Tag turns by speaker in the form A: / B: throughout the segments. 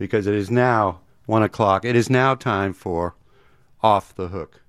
A: because it is now one o'clock. It is now time for Off the Hook.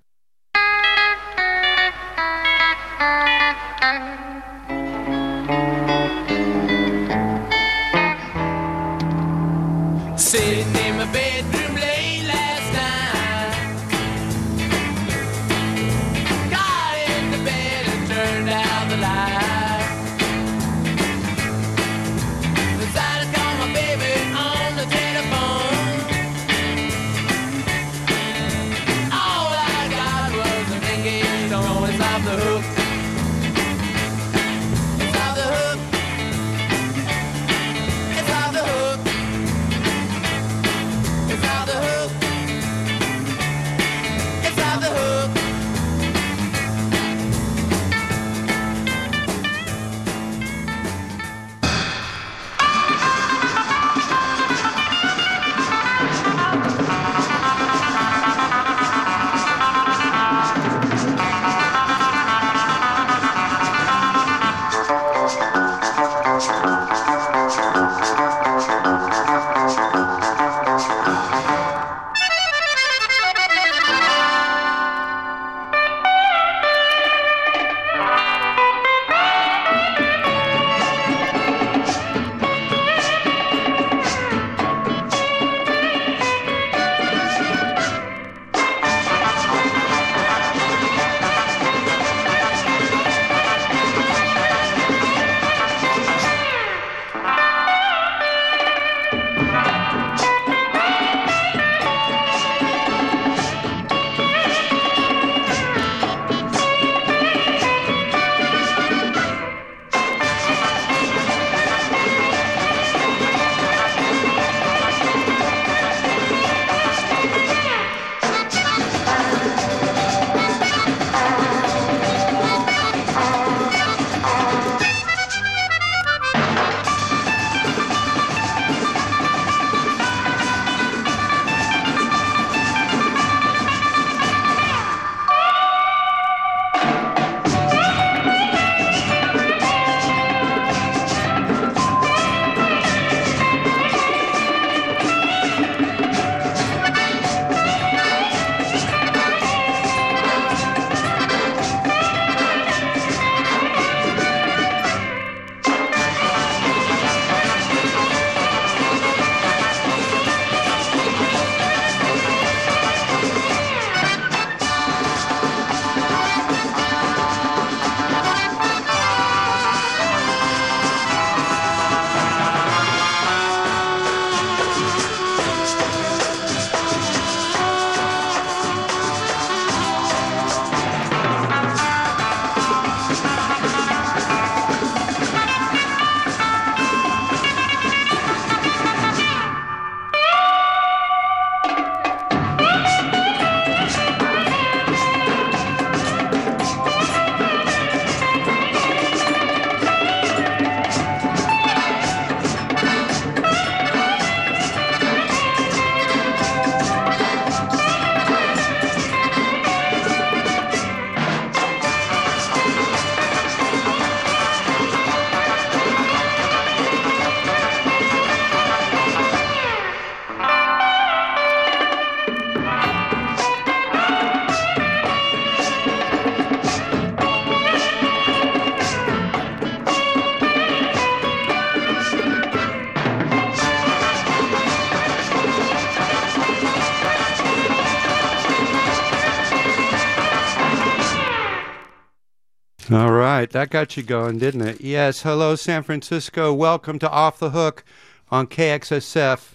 A: Right, that got you going, didn't it? Yes. Hello, San Francisco. Welcome to Off the Hook on KXSF,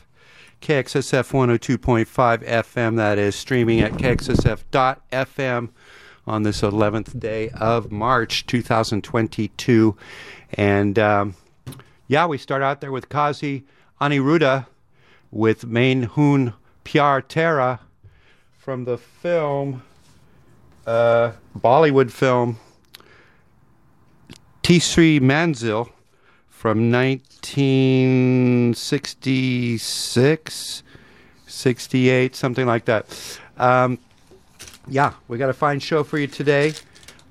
A: KXSF 102.5 FM. That is streaming at KXSF.FM on this 11th day of March 2022. And um, yeah, we start out there with Kazi Aniruddha with Main Hoon Pyar Tera from the film, uh, Bollywood film Teesri Manzil from 1966, 68, something like that. Um, yeah, we got a fine show for you today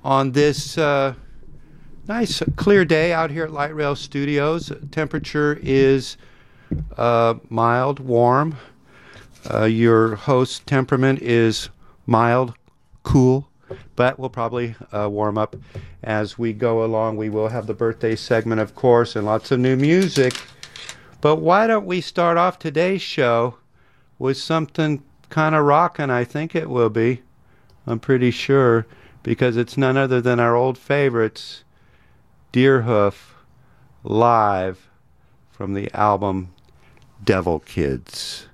A: on this uh, nice clear day out here at Light Rail Studios. Temperature is
B: uh, mild, warm. Uh, your host temperament is mild, cool, but we'll probably uh, warm up as we go along. We will have the birthday segment, of course, and lots of new music. But why don't we start off today's show with something kind of rocking? I think it will be. I'm pretty sure because it's none other than our old favorites, Deerhoof, live from the album Devil Kids.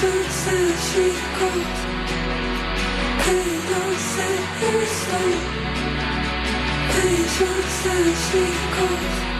C: Patience as she goes.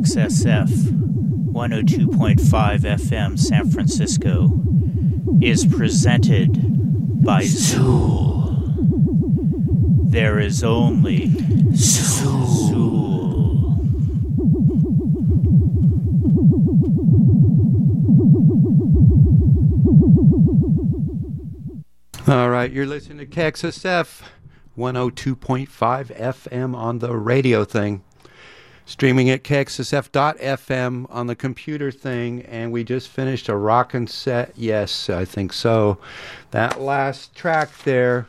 D: KXSF 102.5 FM San Francisco. is presented by Zool. There is only Zool.
A: All right, you're listening to KXSF 102.5 FM on the radio thing. Streaming at KXSF.FM on the computer thing, and we just finished a rockin' set. Yes, I think so. That last track there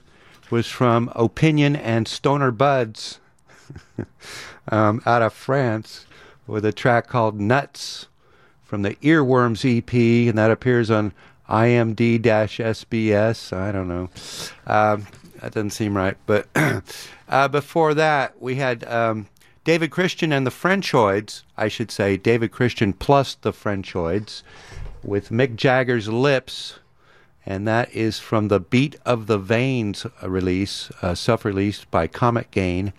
A: was from Opinion and Stoner Buds um, out of France with a track called Nuts from the Earworms EP, and that appears on IMD SBS. I don't know. Um, that doesn't seem right. But uh, before that, we had um, David Christian and the Frenchoids, I should say, David Christian plus the Frenchoids, with Mick Jagger's Lips. And that is from the Beat of the Veins uh, release, uh, self released by Comet Gain.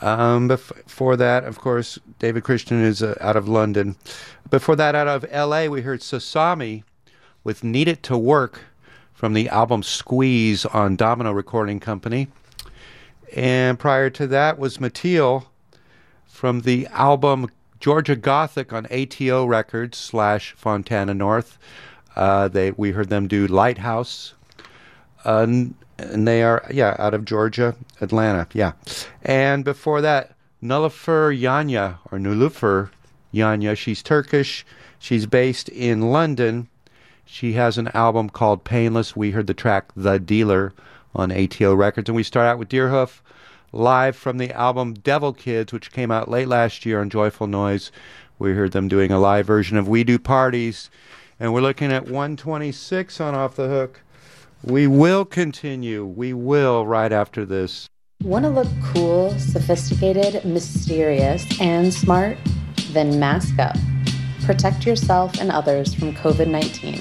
A: Um, before that, of course, David Christian is uh, out of London. Before that, out of LA, we heard Sasami with Need It to Work from the album Squeeze on Domino Recording Company. And prior to that was Mattiel from the album Georgia Gothic on ATO Records slash Fontana North. Uh, they we heard them do Lighthouse, uh, n- and they are yeah out of Georgia, Atlanta, yeah. And before that, Nullifer Yanya or Nulufur Yanya. She's Turkish. She's based in London. She has an album called Painless. We heard the track The Dealer on ATO Records. And we start out with Deerhoof live from the album Devil Kids, which came out late last year on Joyful Noise. We heard them doing a live version of We Do Parties. And we're looking at 126 on Off the Hook. We will continue. We will right after this.
E: Want to look cool, sophisticated, mysterious, and smart? Then mask up. Protect yourself and others from COVID 19.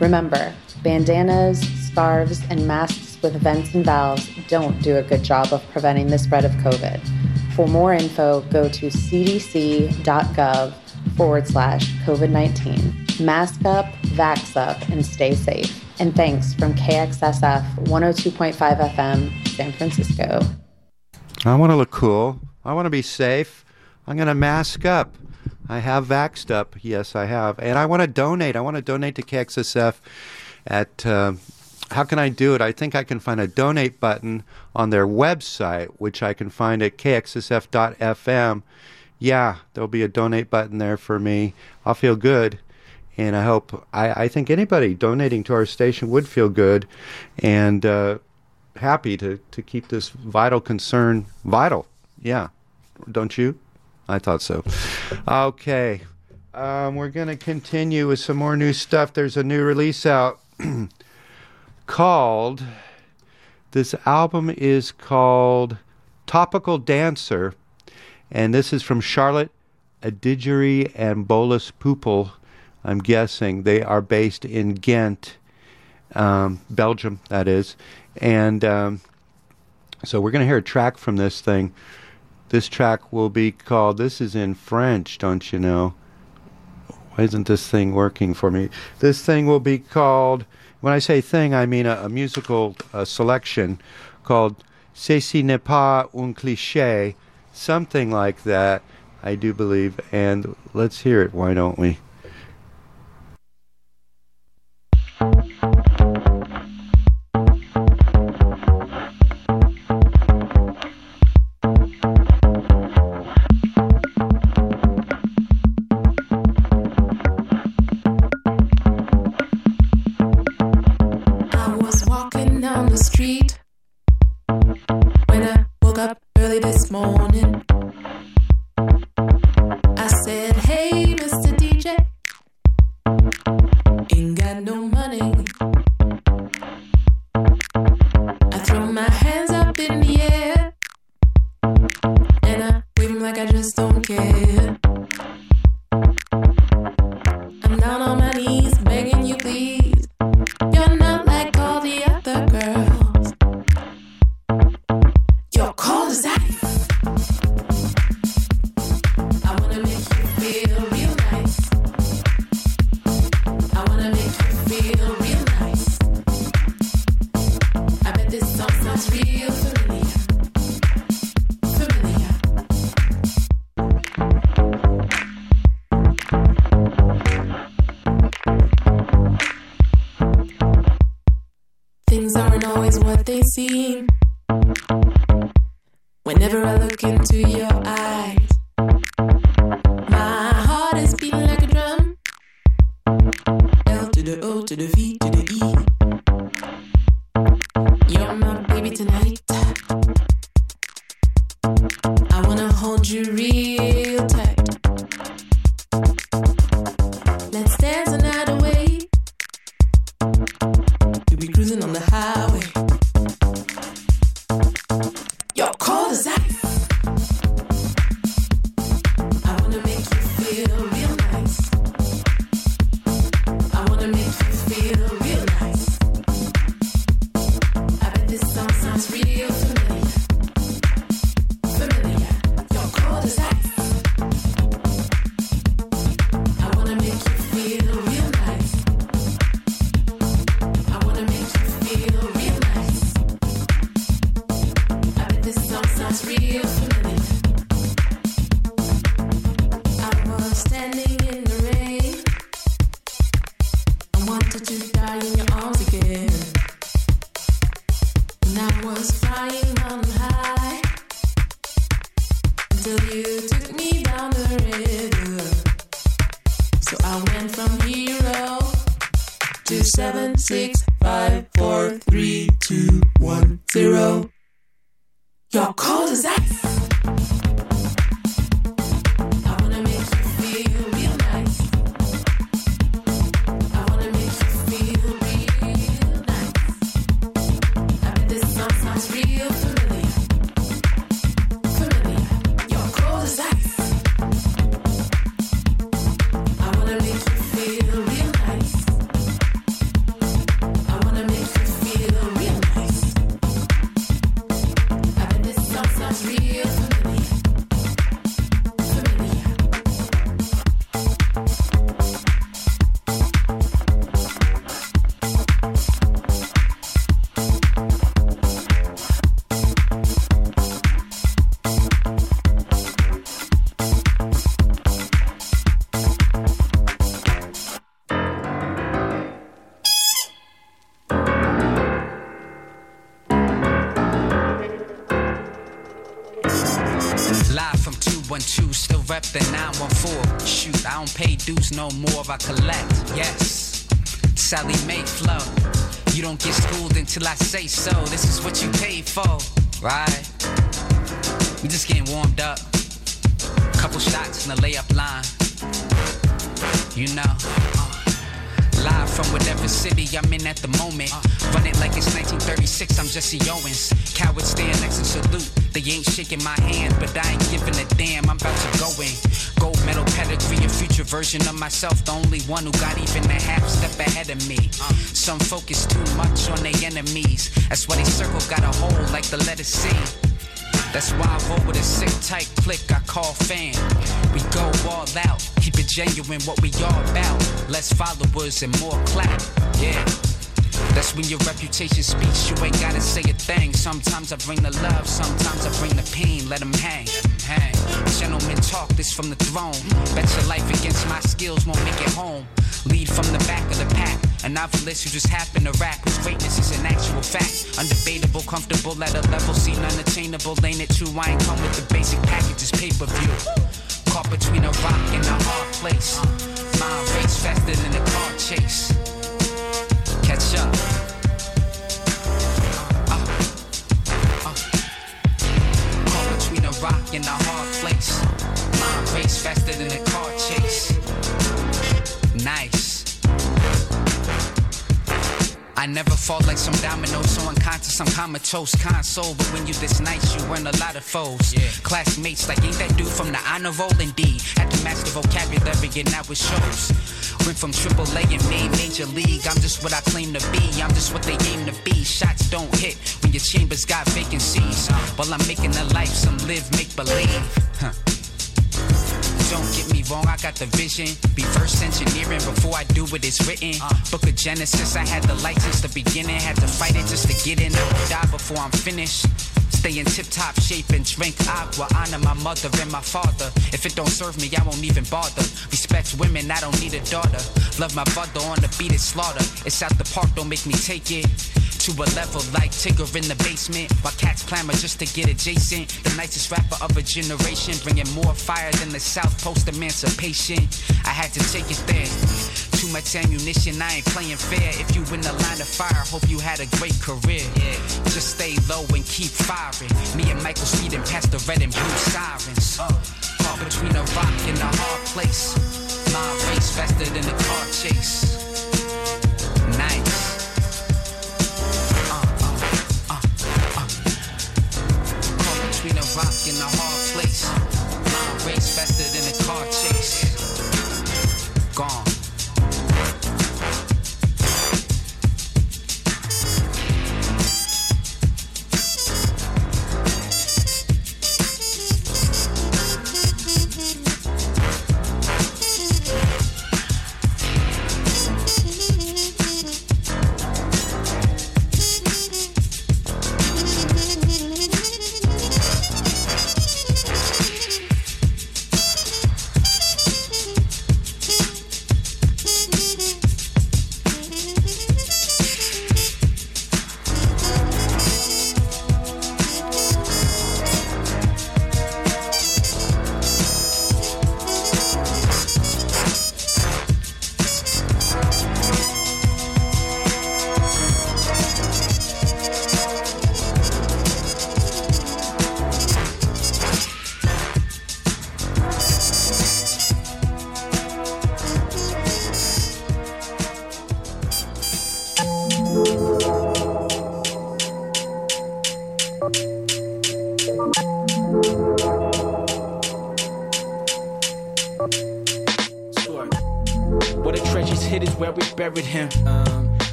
E: Remember, bandanas, scarves, and masks with vents and valves don't do a good job of preventing the spread of COVID. For more info, go to cdc.gov forward slash COVID 19. Mask up, vax up, and stay safe. And thanks from KXSF 102.5 FM, San Francisco.
A: I want to look cool. I want to be safe. I'm going to mask up. I have vaxxed up. Yes, I have. And I want to donate. I want to donate to KXSF at. Uh, how can I do it? I think I can find a donate button on their website, which I can find at kxsf.fm. Yeah, there'll be a donate button there for me. I'll feel good. And I hope, I, I think anybody donating to our station would feel good and uh, happy to, to keep this vital concern vital. Yeah. Don't you? I thought so. Okay. Um, we're going to continue with some more new stuff. There's a new release out called, this album is called Topical Dancer. And this is from Charlotte Adigéry and Bolis Pupul. I'm guessing they are based in Ghent, um, Belgium, that is. And um, so we're going to hear a track from this thing. This track will be called, this is in French, don't you know? Why isn't this thing working for me? This thing will be called, when I say thing, I mean a, a musical selection called Ceci n'est pas un cliché, something like that, I do believe. And let's hear it, why don't we?
F: No
G: more, I collect. Yes, Sallie Mae flow. You don't get schooled until I say so. This is what you paid for, right? We just getting warmed up. Couple shots in the layup line. You know. uh, Live from whatever city I'm in at the moment. Run it like it's 1936, I'm Jesse Owens. Cowards stand next and salute. They ain't shaking my hand, but I ain't giving a damn. I'm about to go in. Medal pedigree, a future version of myself. The only one who got even a half step ahead of me. Some focus too much on their enemies. That's why they circle got a hole like the letter C. That's why I roll with a sick tight click I call fan. We go all out, keep it genuine what we all about. Less followers and more clap, yeah. That's when your reputation speaks, you ain't gotta say a thing. Sometimes I bring the love, sometimes I bring the pain, let them hang. Gentlemen talk this from the throne. Bet your life against my skills won't make it home. Lead from the back of the pack. A novelist who just happened to rap, whose greatness is an actual fact. Undebatable, comfortable at a level seen unattainable. Ain't it true? I ain't come with the basic packages, pay per view. Caught between a rock and a hard place. Mind race faster than a car chase. Catch up. Uh, uh. Caught between a rock and a hard place. Mind race faster than a car chase. Nice. I never fall like some domino, so unconscious, I'm comatose, console. But when you this nice, you earn a lot of foes. Yeah. Classmates, like ain't that dude from the honor roll? Indeed, had to master vocabulary and now it shows. Went from triple A and made major league. I'm just what I claim to be. I'm just what they aim to be. Shots don't hit when your chambers got vacancies. While I'm making a life, some live, make believe. Huh. Don't get me wrong, I got the vision. Be first engineering before I do what is written. Uh. Book of Genesis, I had the light since the beginning. Had to fight it just to get in. I will die before I'm finished. Stay in tip top shape and drink agua. Honor my mother and my father. If it don't serve me, I won't even bother. Respect women, I don't need a daughter. Love my brother on the beat, it's slaughter. It's out the park, don't make me take it. To a level like Tigger in the basement. While cats clamor just to get adjacent. The nicest rapper of a generation, bringing more fire than the South Post emancipation. I had to take it there. Too much ammunition, I ain't playing fair. If you in the line of fire, hope you had a great career. Yeah, just stay low and keep firing. Me and Michael speeding past the red and blue sirens. Caught between a rock and a hard place. My race faster than a car chase. Rock and a hard place. My race faster than a car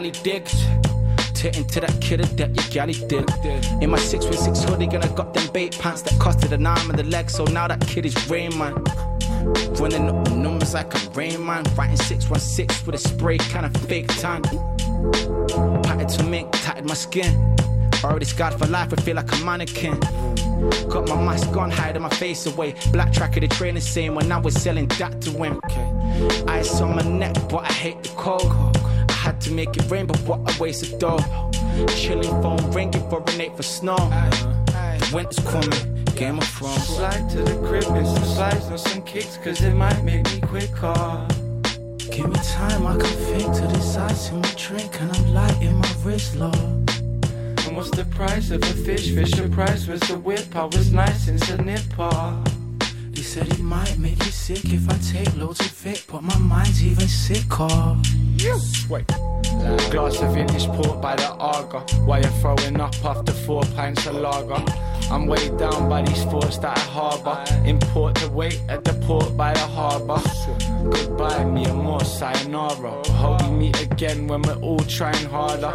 H: galley digged. Turn into that kidder that your galley digged. In my 616 hoodie, and I got them bait pants that costed an arm and the leg. So now that kid is Rain Man. Running up the numbers like a Rain Man. Writing 616 with a spray, kind of fake tongue. Patted to mink, tatted my skin. Already scarred for life, I feel like a mannequin. Got my mask on, hiding my face away. Black track of the trainer saying when I was selling that to him. Ice on my neck, but I hate the cold. Had to make it rain, but what a waste of dough. Chilling phone ringing for an eight for snow. The winter's coming, Game of Thrones.
I: Slide to the crib and some slides on some kicks, cause it might make me quicker.
H: Give me time, I can fake to this ice in my drink, and I'm lighting my wrist, Lord.
I: And what's the price of a fish? Fish, Fisher Price was the whip, I was nice and a nipper.
H: They said it might make you sick if I take loads of it, but my mind's even sicker.
I: Wait. Glass of vintage port by the Arga. Why you're throwing up after four pints of lager? I'm weighed down by these thoughts that I harbour. Import the weight at the port by the harbour. Goodbye, me and more sayonara. Hope we meet again when we're all trying harder.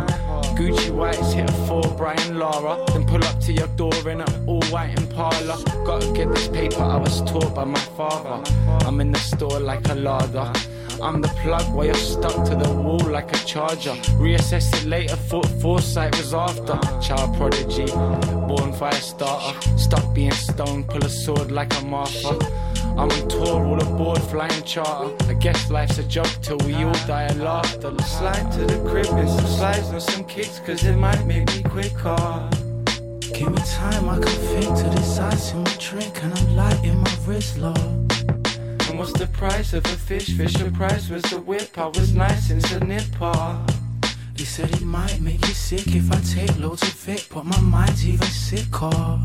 I: Gucci whites hit a four, Brian Lara. Then pull up to your door in an all white Impala. Gotta get this paper, I was taught by my father. I'm in the store like a larder. I'm the plug while you're stuck to the wall like a charger. Reassess it later, thought foresight was after. Child prodigy, born fire starter. Stop being stoned, pull a sword like a Martha. I'm on tour, all aboard, flying charter. I guess life's a joke till we all die of laughter. Slide to the crib and some slides on some kicks, cause it might make me quicker.
H: Give me time, I can think to ice in my drink, and I'm lighting my wrist, Lord.
I: What's the price of a fish? Fisher Price was the whip, I was nice and a nipper.
H: They said it might make you sick if I take loads of it, but my mind's even sicker.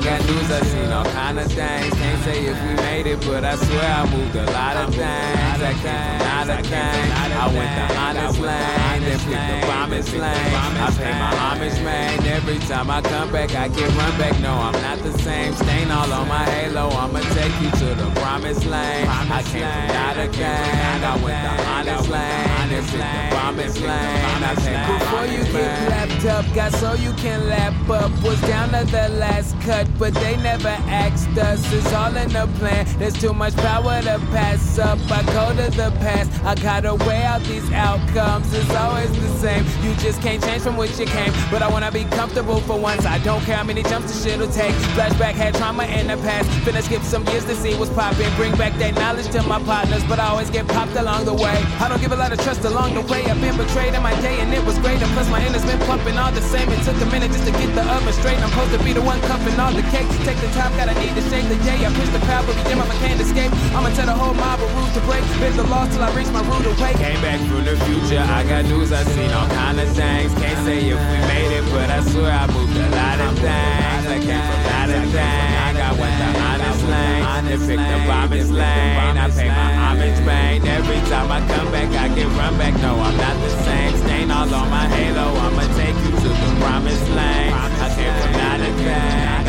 J: Got news, I seen all kind of things. Can't say if we made it, but I swear I moved a lot of things. I came from not a thing. I went the honest lane, then picked the promised lane. I pay my homage, man. Every time I come back, I get run back. No, I'm not the same. Stain all on my halo. I'ma take you to the promised lane. I came from not a gang. I went the honest lane, then picked the promised lane. I my Before you get lapped up, got so you can lap up. Was down to the last cut, but they never asked us. It's all in the plan. There's too much power to pass up. I go to the past. I gotta weigh out these outcomes. It's always the same. You just can't change from which you came. But I wanna be comfortable for once. I don't care how many jumps the shit'll take. Flashback had trauma in the past. Finna skip some years to see what's poppin'. Bring back that knowledge to my partners, but I always get popped along the way. I don't give a lot of trust along the way. I've been betrayed in my day and it was great. And plus my inner's been pumping all the same. It took a minute just to get the oven straight. I'm supposed to be the one cupping all the cake. To take the top, gotta need to shake the day. I push the crowd, but damn if I can't escape. I'ma tell the whole mob a rules to break. Been the lost till I reach my root away. Came back from the future. I got news. I seen all kind of things. Can't say if we made it, but I swear I moved a lot of things. I came from a lot of things. I went the honest lane. And picked the promised lane. I pay my homage, man. Every time I come back, I get run back. No, I'm not the same. Stain all on my halo. I'ma take you to the promised lane. I came from not a thing.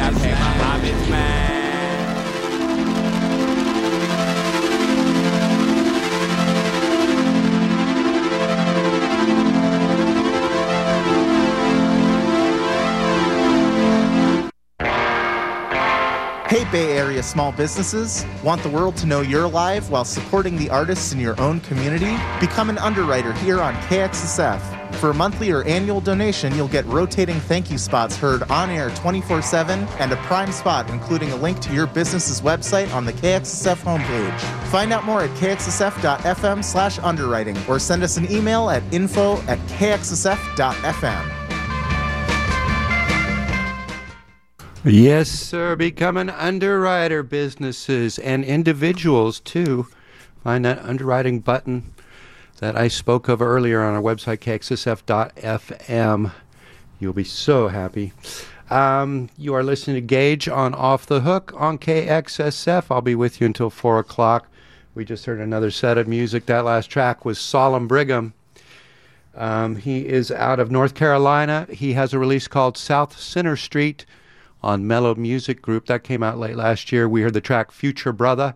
J: I pay my man.
K: Hey, Bay Area small businesses. Want the world to know you're alive while supporting the artists in your own community? Become an underwriter here on KXSF. For a monthly or annual donation, you'll get rotating thank you spots heard on air 24 7 and a prime spot, including a link to your business's website on the KXSF homepage. Find out more at kxsf.fm slash underwriting or send us an email at info at kxsf.fm.
A: Yes, sir. Becoming underwriter businesses and individuals too. Find that underwriting button that I spoke of earlier on our website, kxsf.fm. You'll be so happy. Um, you are listening to Gage on Off the Hook on KXSF. I'll be with you until 4 o'clock. We just heard another set of music. That last track was Solemn Brigham. Um, he is out of North Carolina. He has a release called South Center Street on Mellow Music Group. That came out late last year. We heard the track Future Brother.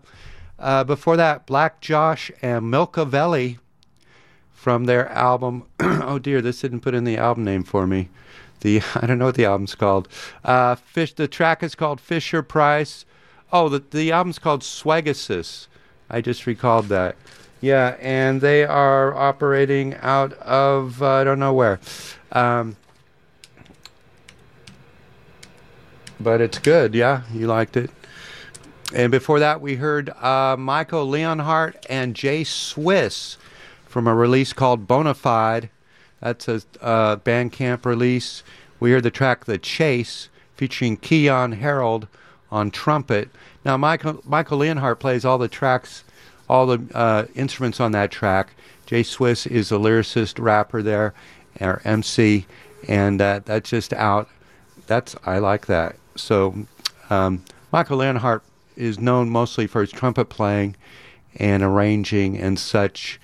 A: Uh, before that, Black Josh and Milkavelli from their album. oh dear, this didn't put in the album name for me. The I don't know what the album's called. Uh, Fish. The track is called Fisher Price. Oh, the the album's called Swagasis. I just recalled that. Yeah, and they are operating out of uh, I don't know where. Um, but it's good. Yeah, you liked it. And before that, we heard uh, Michael Leonhart and Jay Swiss from a release called Bonafide. That's a uh, Bandcamp release. We heard the track The Chase featuring Keyon Harrold on trumpet. Now, Michael, Michael Leonhart plays all the tracks, all the uh, instruments on that track. Jay Swiss is a lyricist, rapper there, or MC, and uh, that's just out. That's I like that. So, um, Michael Leonhart is known mostly for his trumpet playing and arranging and such.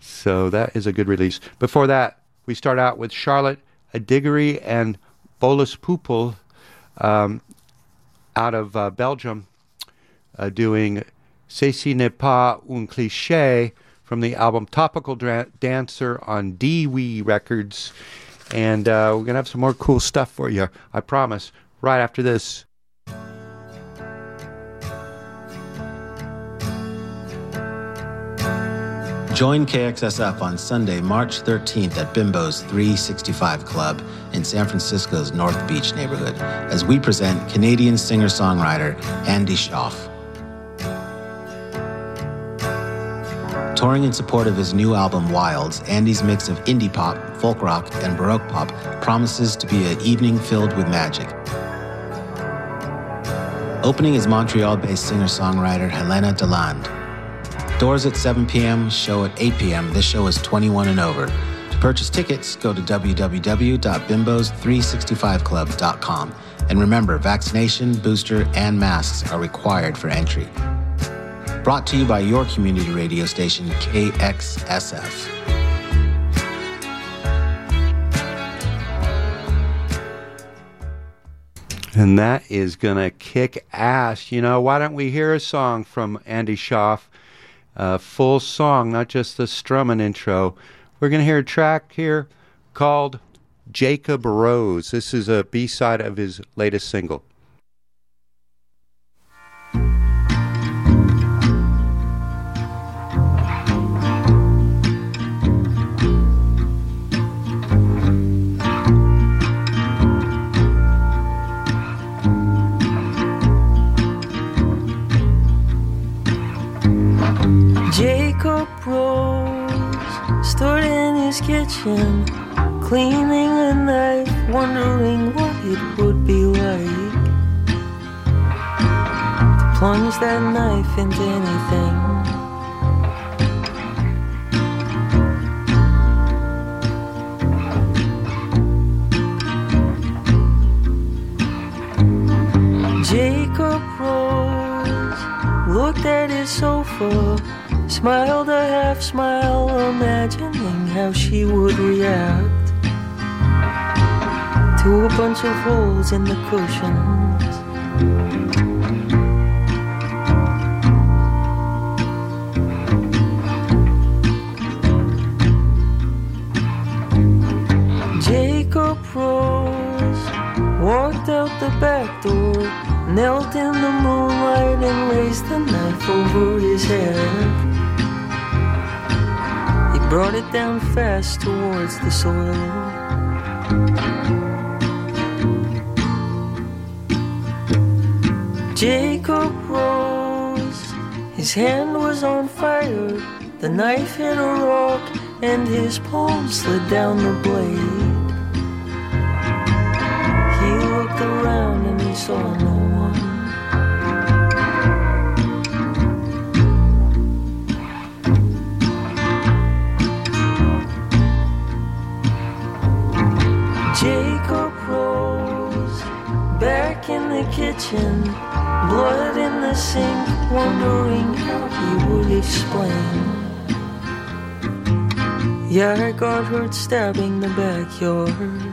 A: So that is a good release. Before that, we start out with Charlotte Adigéry and Bolis Pupul um, out of uh, Belgium uh, doing Ceci n'est pas un cliché from the album Topical Dra- Dancer on Deewee Records. And uh, we're going to have some more cool stuff for you, I promise, right after this.
L: Join KXSF on Sunday, March 13th at Bimbo's 365 Club in San Francisco's North Beach neighborhood as we present Canadian singer songwriter Andy Shauf. Touring in support of his new album Wilds, Andy's mix of indie pop, folk rock, and baroque pop promises to be an evening filled with magic. Opening is Montreal based singer songwriter Helena Deland. Doors at 7 p.m., show at 8 p.m. This show is 21 and over. To purchase tickets, go to www.bimbos365club.com. And remember, vaccination, booster, and masks are required for entry. Brought to you by your community radio station, KXSF.
A: And that is going to kick ass. You know, why don't we hear a song from Andy Shauf? A full song, not just the strumming intro. We're going to hear a track here called Jacob Rose. This is a B side of his latest single.
M: Plunge that knife into anything. Jacob Rose looked at his sofa, smiled a half smile, imagining how she would react to a bunch of holes in the cushions. Fast towards the soil. Jacob rose, his hand was on fire. The knife hit a rock, and his palm slid down the blade. Sink, wondering how he would explain. Yeah, I got hurt stabbing the backyard.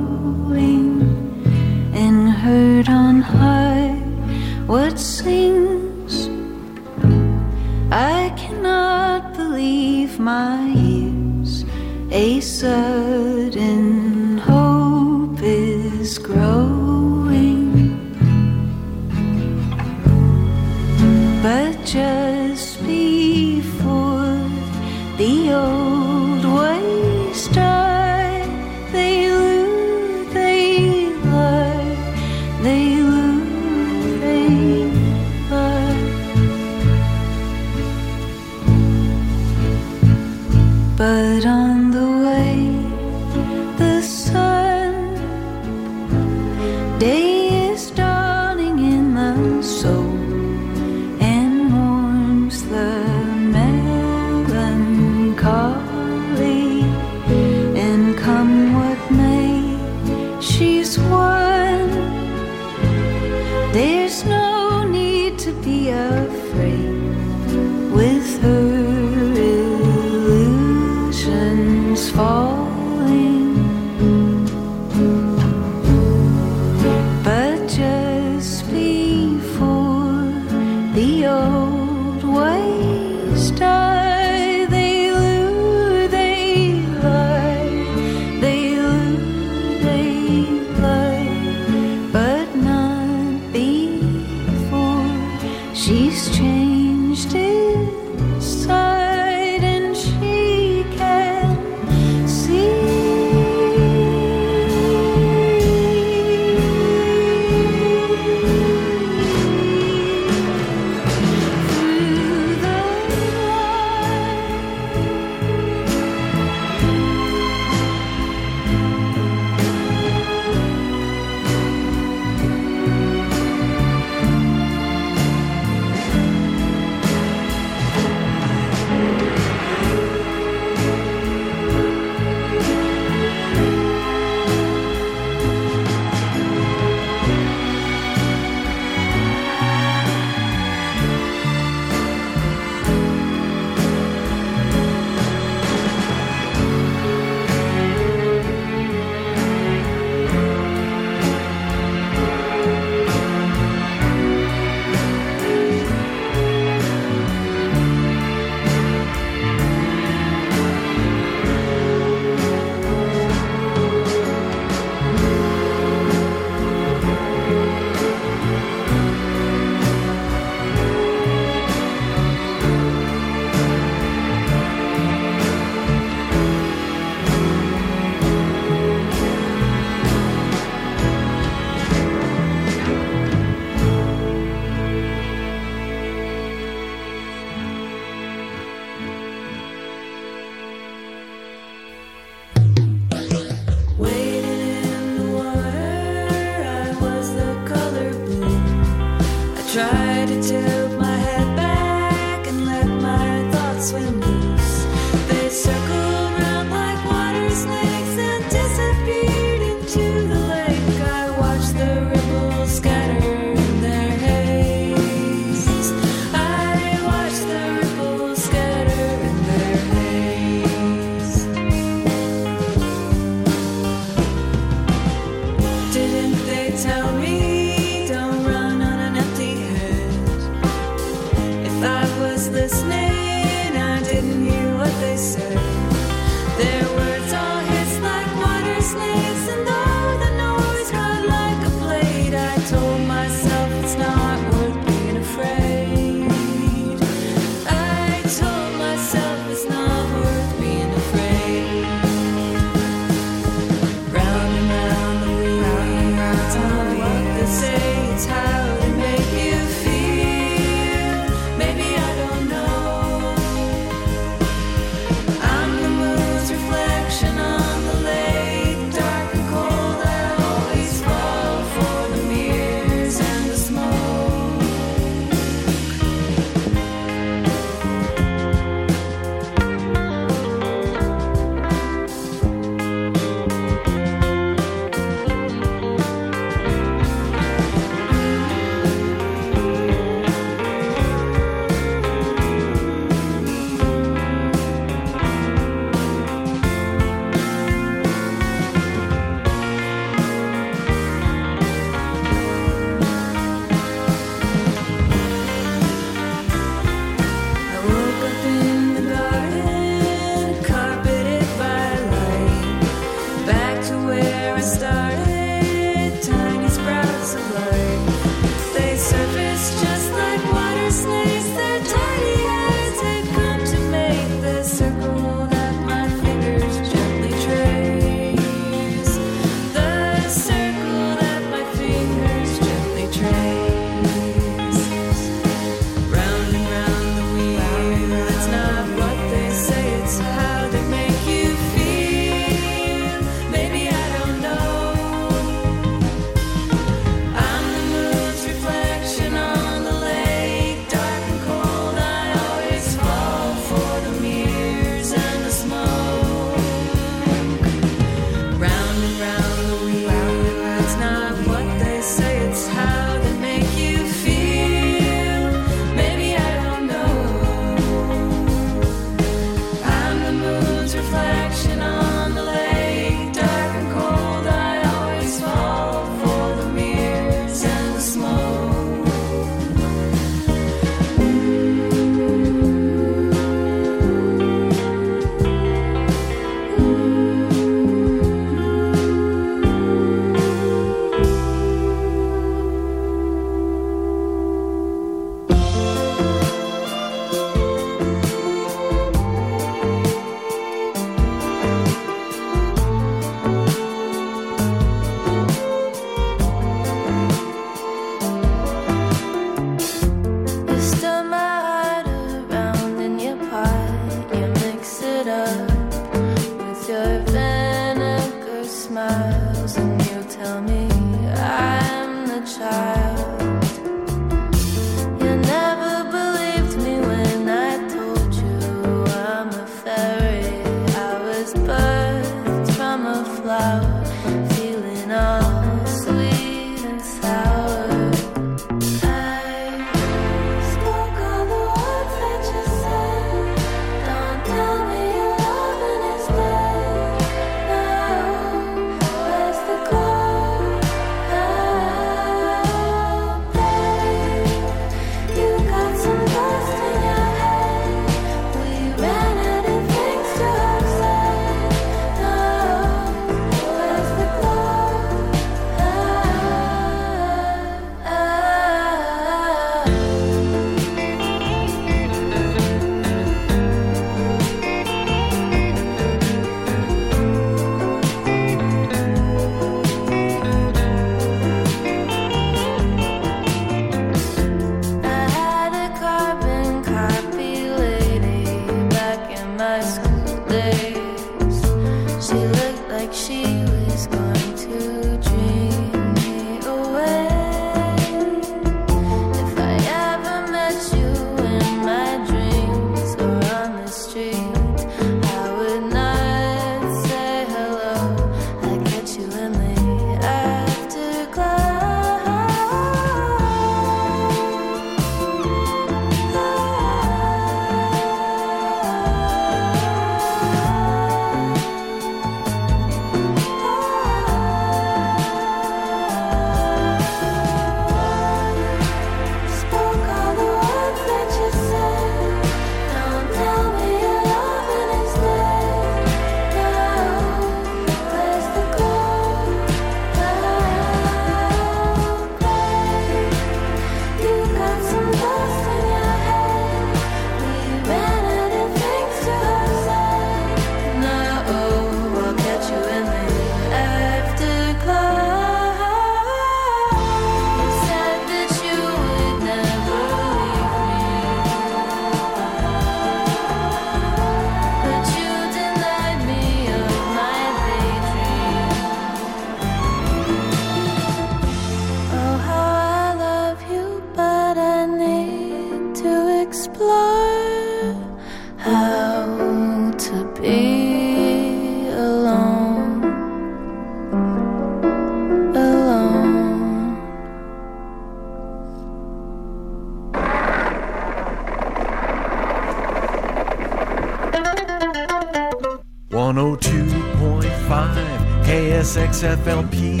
N: KSXFLP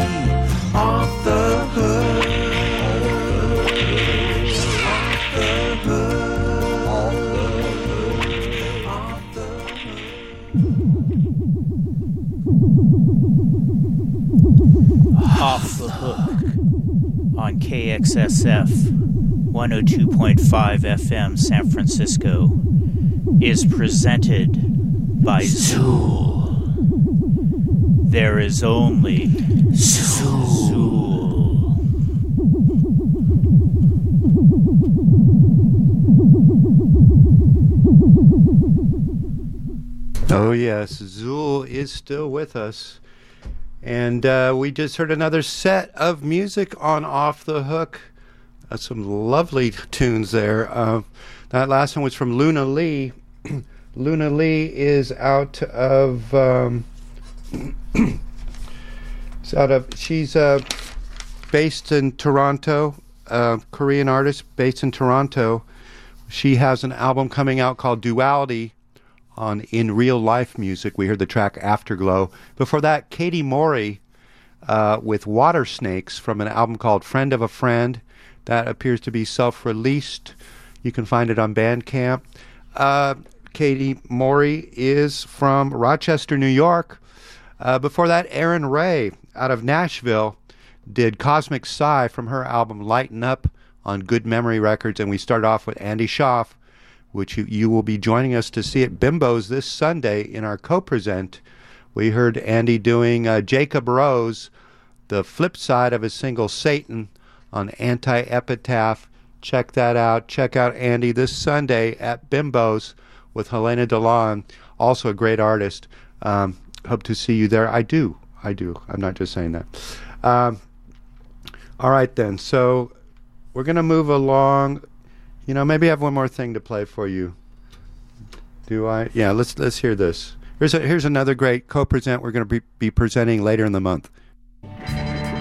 N: off the hook.
D: Off the Hook on KXSF 102.5 FM San Francisco is presented by Zool. There is only Zool.
A: Oh, yes. Zool is still with us. And uh, we just heard another set of music on Off the Hook. Uh, some lovely tunes there. Uh, that last one was from Luna Li. Luna Li is out of. Um, it's out of. She's uh, based in Toronto, uh, Korean artist based in Toronto. She has an album coming out called Duality on In Real Life Music. We heard the track Afterglow. Before that, Katie Morey uh, with Water Snakes from an album called Friend of a Friend. That appears to be self released. You can find it on Bandcamp. Uh, Katie Morey is from Rochester, New York. Uh, before that, Erin Rae out of Nashville did Cosmic Sigh from her album Lighten Up on Good Memory Records. And we started off with Andy Shauf which you, you will be joining us to see at Bimbo's this Sunday in our co present. We heard Andy doing uh, Jacob Rose, the flip side of his single Satan on Anti Epitaph. Check that out. Check out Andy this Sunday at Bimbo's with Helena Deland, also a great artist. Um, hope to see you there. I do. I do. I'm not just saying that. Um, all right, then. So we're going to move along. You know, maybe I have one more thing to play for you. Do I? Yeah, let's let's hear this. Here's a, here's another great co-present we're going to be, be presenting later in the month.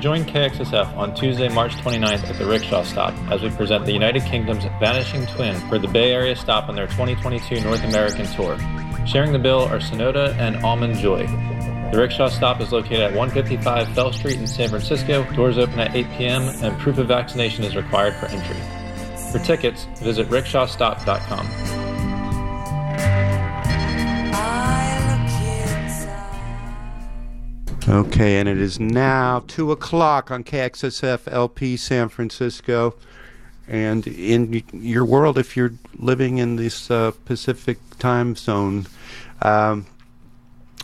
O: Join KXSF on Tuesday, March 29th at the Rickshaw Stop as we present the United Kingdom's Vanishing Twin for the Bay Area stop on their 2022 North American tour. Sharing the bill are Sonoda and Almond Joy. The Rickshaw Stop is located at 155 Fell Street in San Francisco. Doors open at 8 p.m. and proof of vaccination is required for entry. For tickets, visit rickshawstop.com.
A: Okay, and it is now 2 o'clock on KXSF LP San Francisco. And in your world, if you're living in this uh, Pacific time zone, um,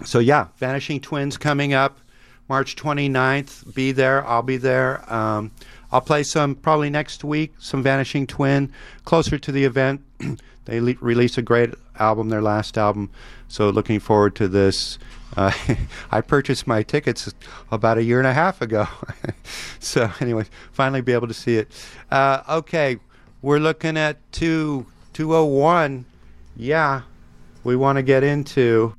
A: so yeah, Vanishing Twins coming up March 29th. Be there. I'll be there. Um, I'll play some probably next week, some Vanishing Twin, closer to the event. they le- released a great album, their last album. So looking forward to this. Uh, I purchased my tickets about a year and a half ago. so anyway, finally be able to see it. Uh, okay, we're looking at two two oh one. Yeah, we want to get into.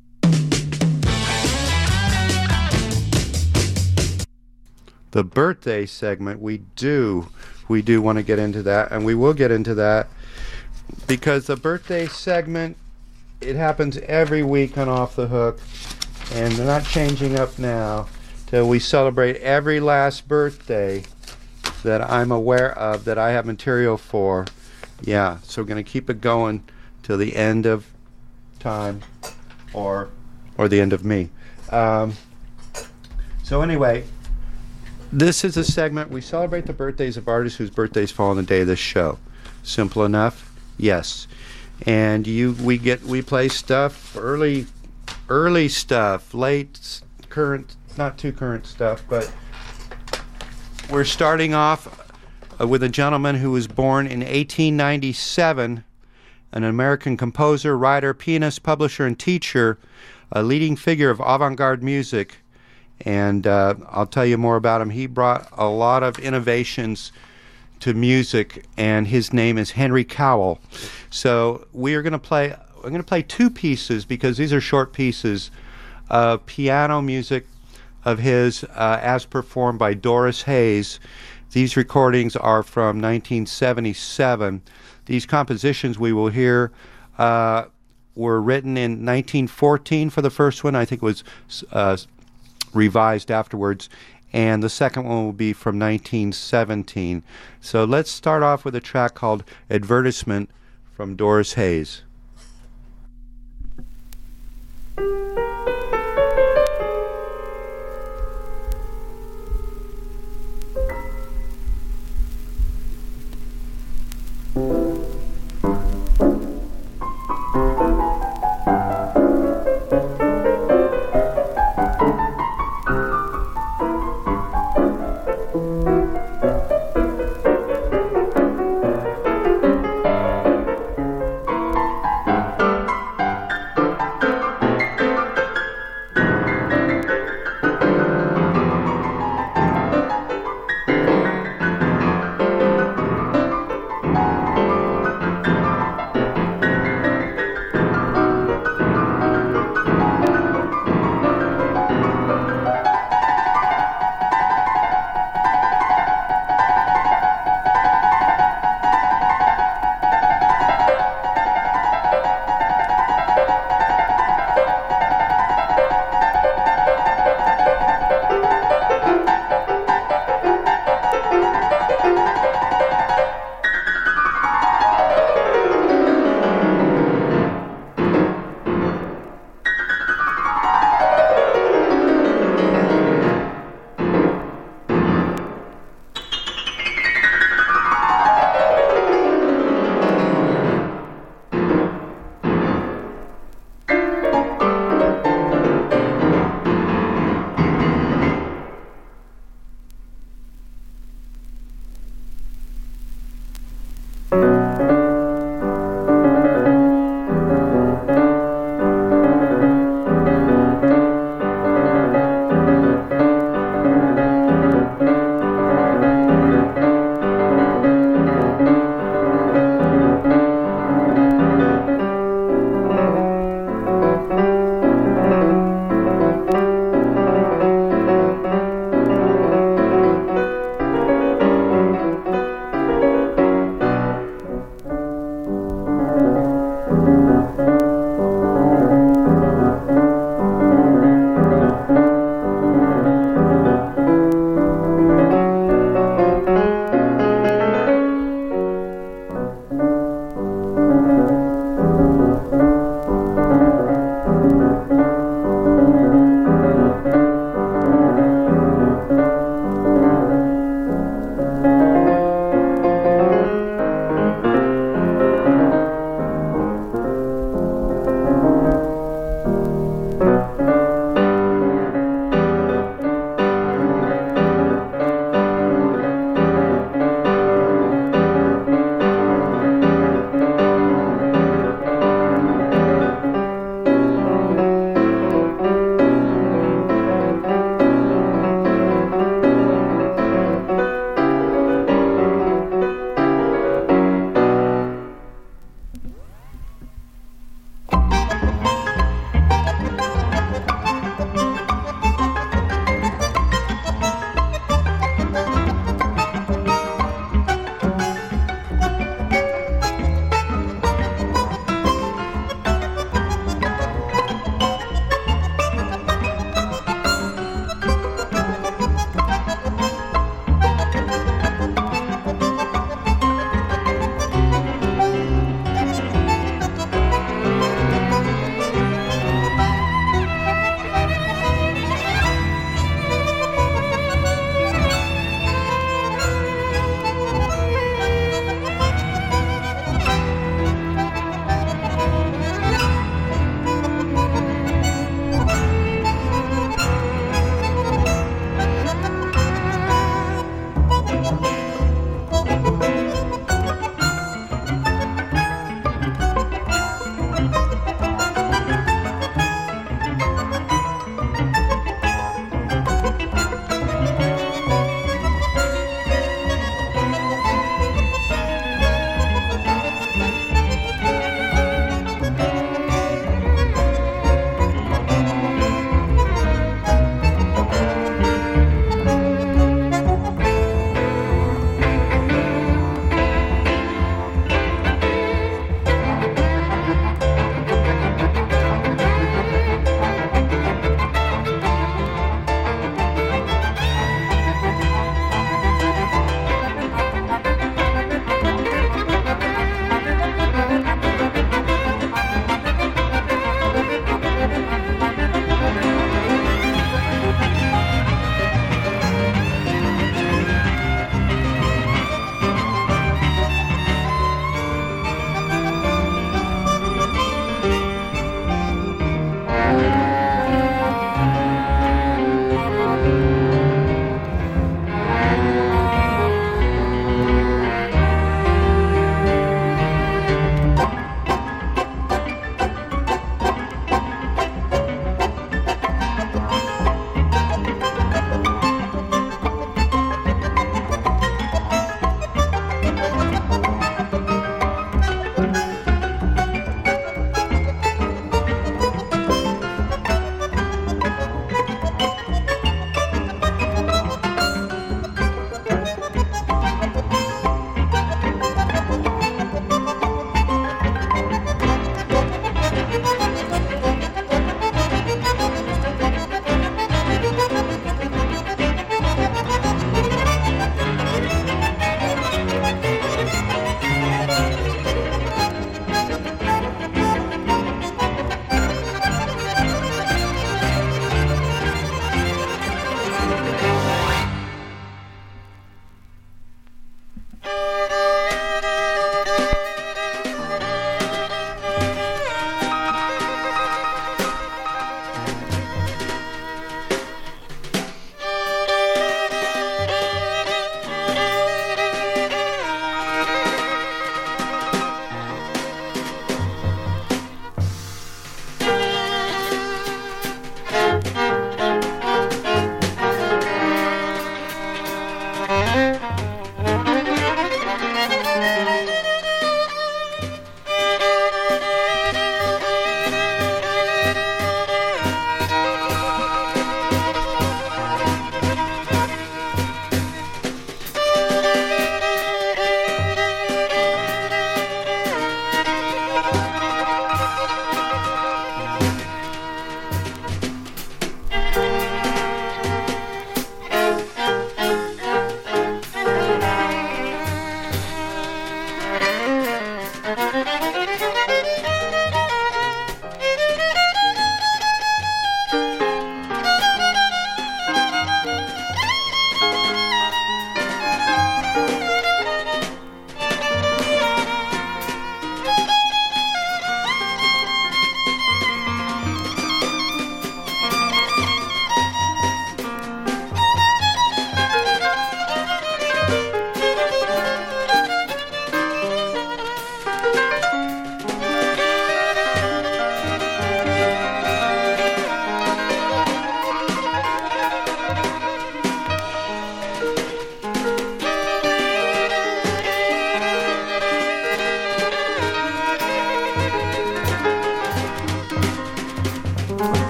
A: the birthday segment, we do, we do want to get into that, and we will get into that because the birthday segment, it happens every week on Off the Hook, and they're not changing up now till we celebrate every last birthday that I'm aware of that I have material for. Yeah, so we're going to keep it going till the end of time, or or the end of me. Um, so anyway, this is a segment we celebrate the birthdays of artists whose birthdays fall on the day of this show. Simple enough, yes. And you, we get, we play stuff early, early stuff, late, current, not too current stuff, but we're starting off uh, with a gentleman who was born in 1897, an American composer, writer, pianist, publisher, and teacher, a leading figure of avant-garde music and uh, I'll tell you more about him. He brought a lot of innovations to music, and his name is Henry Cowell. So we are going to play. I'm going to play two pieces because these are short pieces of piano music of his uh, as performed by Doris Hays. These recordings are from 1977. These compositions we will hear uh, were written in 1914 for the first one. I think it was uh, revised afterwards. And the second one will be from 1917. So let's start off with a track called Advertisement from Doris Hays.
P: Thank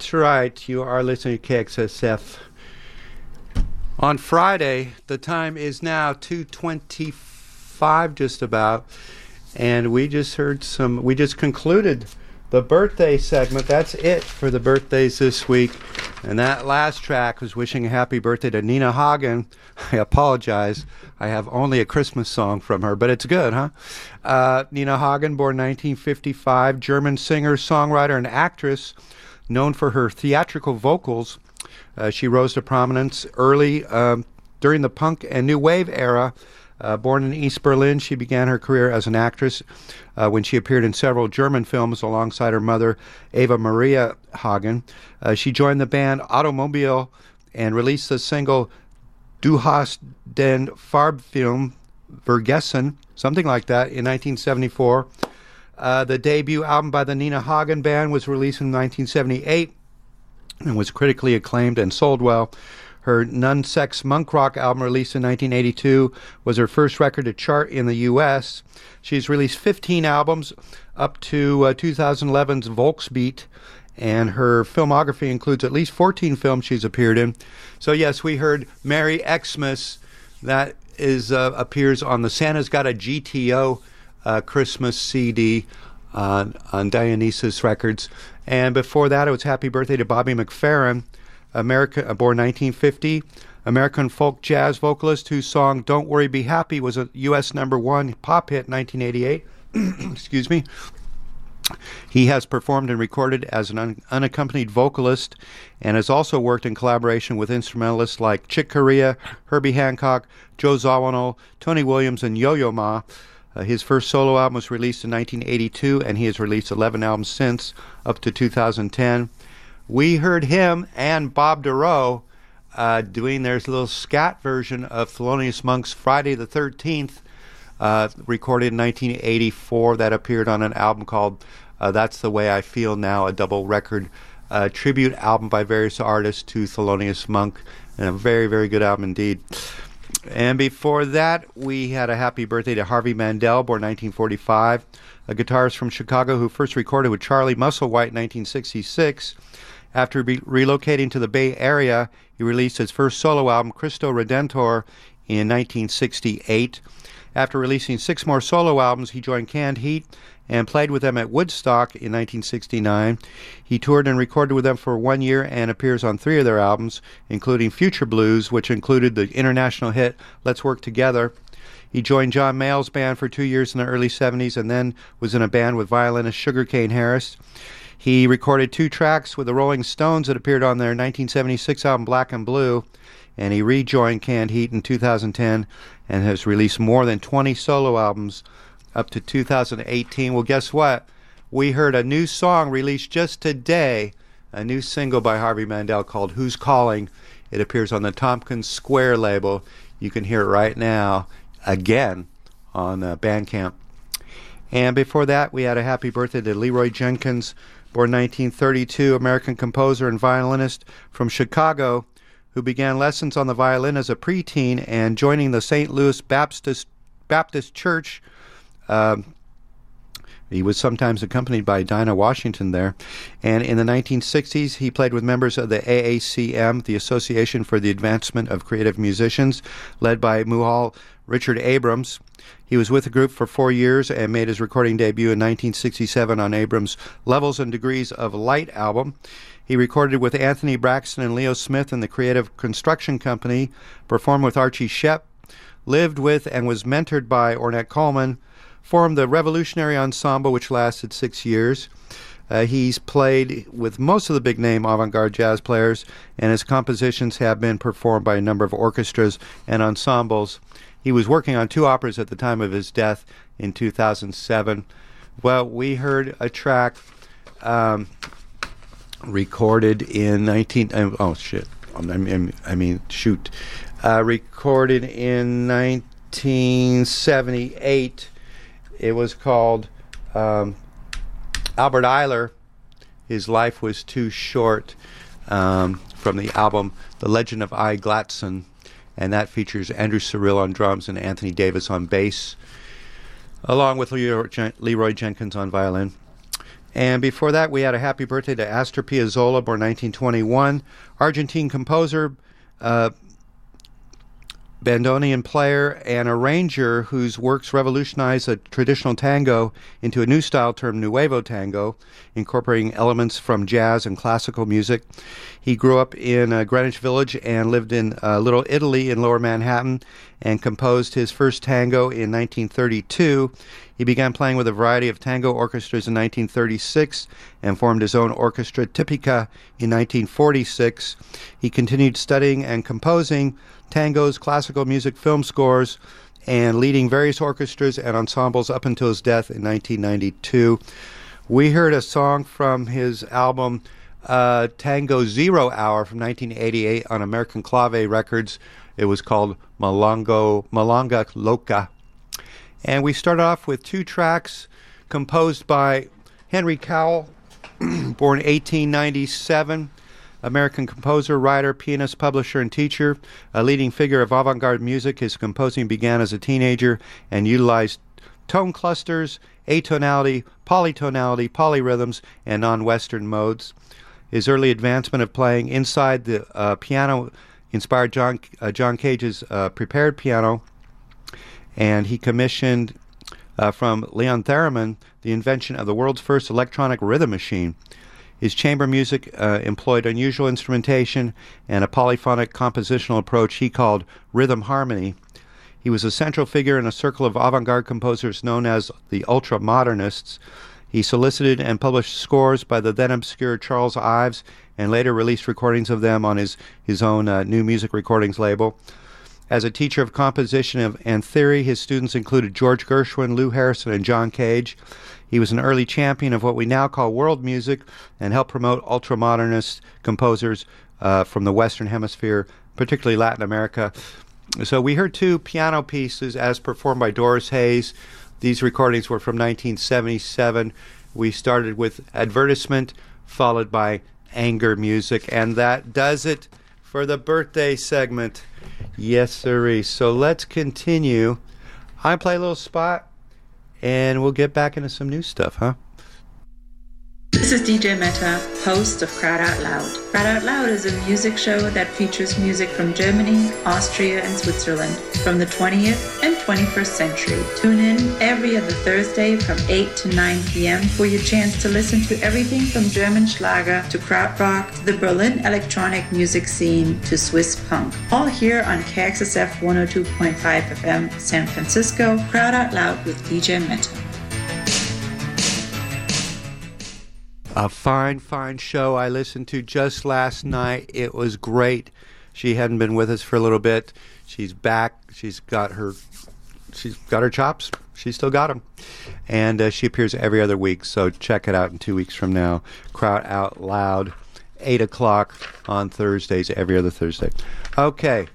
A: That's right. You are listening to KXSF. On Friday, the time is now 225 just about. And we just heard some we just concluded the birthday segment. That's it for the birthdays this week. And that last track was wishing a happy birthday to Nina Hagen. I apologize. I have only a Christmas song from her, but it's good, huh? Uh, Nina Hagen, born 1955, German singer, songwriter, and actress, known for her theatrical vocals. Uh, she rose to prominence early um, during the punk and new wave era. Uh, born in East Berlin, she began her career as an actress uh, when she appeared in several German films alongside her mother, Eva Maria Hagen. Uh, she joined the band Automobil and released the single Du hast den Farbfilm vergessen, something like that, in 1974. Uh, the debut album by the Nina Hagen Band was released in 1978 and was critically acclaimed and sold well. Her Nun Sex Monk Rock album, released in 1982, was her first record to chart in the U.S. She's released 15 albums up to uh, 2011's Volksbeat, and her filmography includes at least 14 films she's appeared in. So, yes, we heard Merry Xmas. That is uh, appears on the Santa's Got a GTO uh, Christmas CD uh, on Dionysus Records. And before that, it was Happy Birthday to Bobby McFerrin, America, uh, born 1950, American folk jazz vocalist whose song Don't Worry, Be Happy was a U.S. number one pop hit in 1988. Excuse me. He has performed and recorded as an un- unaccompanied vocalist and has also worked in collaboration with instrumentalists like Chick Corea, Herbie Hancock, Joe Zawinul, Tony Williams, and Yo Yo Ma. Uh, his first solo album was released in 1982, and he has released 11 albums since, up to 2010. We heard him and Bob Dorough uh, doing their little scat version of Thelonious Monk's Friday the 13th, uh, recorded in 1984, that appeared on an album called uh, That's the Way I Feel Now, a double record uh, tribute album by various artists to Thelonious Monk, and a very, very good album indeed. And before that, we had a happy birthday to Harvey Mandel, born 1945, a guitarist from Chicago who first recorded with Charlie Musselwhite in 1966. After re- relocating to the Bay Area, he released his first solo album, Cristo Redentor, in 1968. After releasing six more solo albums, he joined Canned Heat and played with them at Woodstock in 1969. He toured and recorded with them for one year and appears on three of their albums, including Future Blues, which included the international hit Let's Work Together. He joined John Mayall's band for two years in the early 70s and then was in a band with violinist Sugarcane Harris. He recorded two tracks with the Rolling Stones that appeared on their 1976 album Black and Blue, and he rejoined Canned Heat in 2010 and has released more than 20 solo albums up to 2018. Well, guess what? We heard a new song released just today, a new single by Harvey Mandel called Who's Calling. It appears on the Tompkins Square label. You can hear it right now again on uh, Bandcamp. And before that, we had a happy birthday to Leroy Jenkins, born 1932, American composer and violinist from Chicago, who began lessons on the violin as a preteen and joining the St. Louis Baptist Baptist Church. Um, he was sometimes accompanied by Dinah Washington there. And in the 1960s, he played with members of the AACM, the Association for the Advancement of Creative Musicians, led by Muhal Richard Abrams. He was with the group for four years and made his recording debut in 1967 on Abrams' Levels and Degrees of Light album. He recorded with Anthony Braxton and Leo Smith in the Creative Construction Company, performed with Archie Shepp, lived with and was mentored by Ornette Coleman, formed the Revolutionary Ensemble, which lasted six years. Uh, he's played with most of the big name avant garde jazz players, and his compositions have been performed by a number of orchestras and ensembles. He was working on two operas at the time of his death in 2007. Well, we heard a track um, recorded in 19. uh, Oh, shit. I mean, I mean shoot. Uh, recorded in 1978. It was called um, Albert Ayler. His life was too short um, from the album The Legend of Ai Glatson. And that features Andrew Cyrille on drums and Anthony Davis on bass. along with Leroy, Jen- Leroy Jenkins on violin. And before that, we had a happy birthday to Astor Piazzolla, born 1921, Argentine composer, uh, bandoneon player, and arranger whose works revolutionized a traditional tango into a new style termed Nuevo Tango, incorporating elements from jazz and classical music. He grew up in uh, Greenwich Village and lived in uh, Little Italy in lower Manhattan and composed his first tango in 1932. He began playing with a variety of tango orchestras in 1936 and formed his own orchestra Tipica in 1946. He continued studying and composing tangos, classical music, film scores, and leading various orchestras and ensembles up until his death in 1992. We heard a song from his album uh, Tango Zero Hour from 1988 on American Clave Records. It was called Malongo, Malanga Loca. And we start off with two tracks composed by Henry Cowell, born 1897, American composer, writer, pianist, publisher, and teacher, a leading figure of avant garde music. His composing began as a teenager and utilized tone clusters, atonality, polytonality, polyrhythms, and non Western modes. His early advancement of playing inside the uh, piano inspired John, uh, John Cage's uh, prepared piano and he commissioned uh, from Leon Theremin the invention of the world's first electronic rhythm machine. His chamber music uh, employed unusual instrumentation and a polyphonic compositional approach he called rhythm harmony. He was a central figure in a circle of avant garde composers known as the Ultra Modernists. He solicited and published scores by the then obscure Charles Ives and later released recordings of them on his, his own uh, New Music Recordings label. As a teacher of composition and theory, his students included George Gershwin, Lou Harrison, and John Cage. He was an early champion of what we now call world music and helped promote ultramodernist composers uh, from the Western Hemisphere, particularly Latin America. So we heard two piano pieces as performed by Doris Hays. These recordings were from 1977. We started with advertisement, followed by anger music, and that does it for the birthday segment. Yes, sirree. So let's continue. I play a little spot, and we'll get back into some new stuff, huh?
Q: This is DJ Meta, host of Kraut Out Loud. Kraut Out Loud is a music show that features music from Germany, Austria, and Switzerland from the 20th and 21st century. Tune in every other Thursday from 8 to 9 p.m. for your chance to listen to everything from German Schlager to Krautrock to the Berlin electronic music scene to Swiss punk. All here on KXSF 102.5 FM San Francisco. Kraut Out Loud with DJ Meta.
A: A fine, fine show I listened to just last night. It was great. She hadn't been with us for a little bit. She's back. She's got her. She's got her chops. She still got them, and uh, she appears every other week. So check it out in two weeks from now. Crowd out loud, eight o'clock on Thursdays. Every other Thursday. Okay,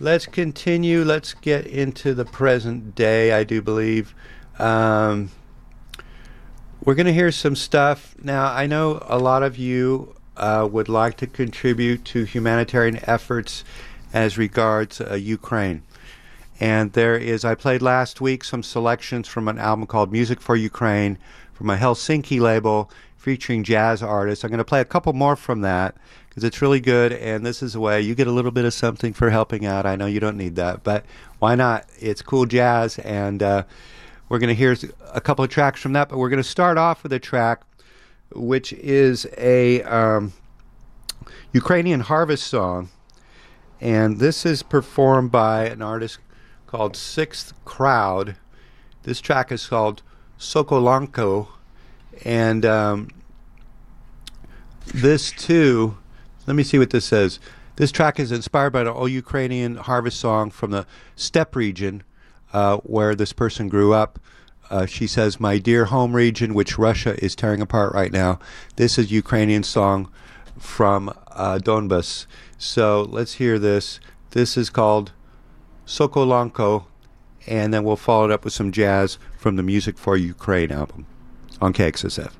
A: let's continue. Let's get into the present day. I do believe. Um, we're going to hear some stuff. Now, I know a lot of you uh, would like to contribute to humanitarian efforts as regards uh, Ukraine. And there is, I played last week some selections from an album called Music for Ukraine from a Helsinki label featuring jazz artists. I'm going to play a couple more from that because it's really good. And this is a way you get a little bit of something for helping out. I know you don't need that, but why not? It's cool jazz. And, uh, we're going to hear a couple of tracks from that, but we're going to start off with a track which is a um, Ukrainian harvest song. And this is performed by an artist called Sixth Crowd. This track is called Sokolanko. And um, this, too, let me see what this says. This track is inspired by an old Ukrainian harvest song from the steppe region uh, where this person grew up. Uh, she says, My dear home region, which Russia is tearing apart right now. This is Ukrainian song from uh, Donbas. So let's hear this. This is called Sokolanko, and then we'll follow it up with some jazz from the Music for Ukraine album on KXSF.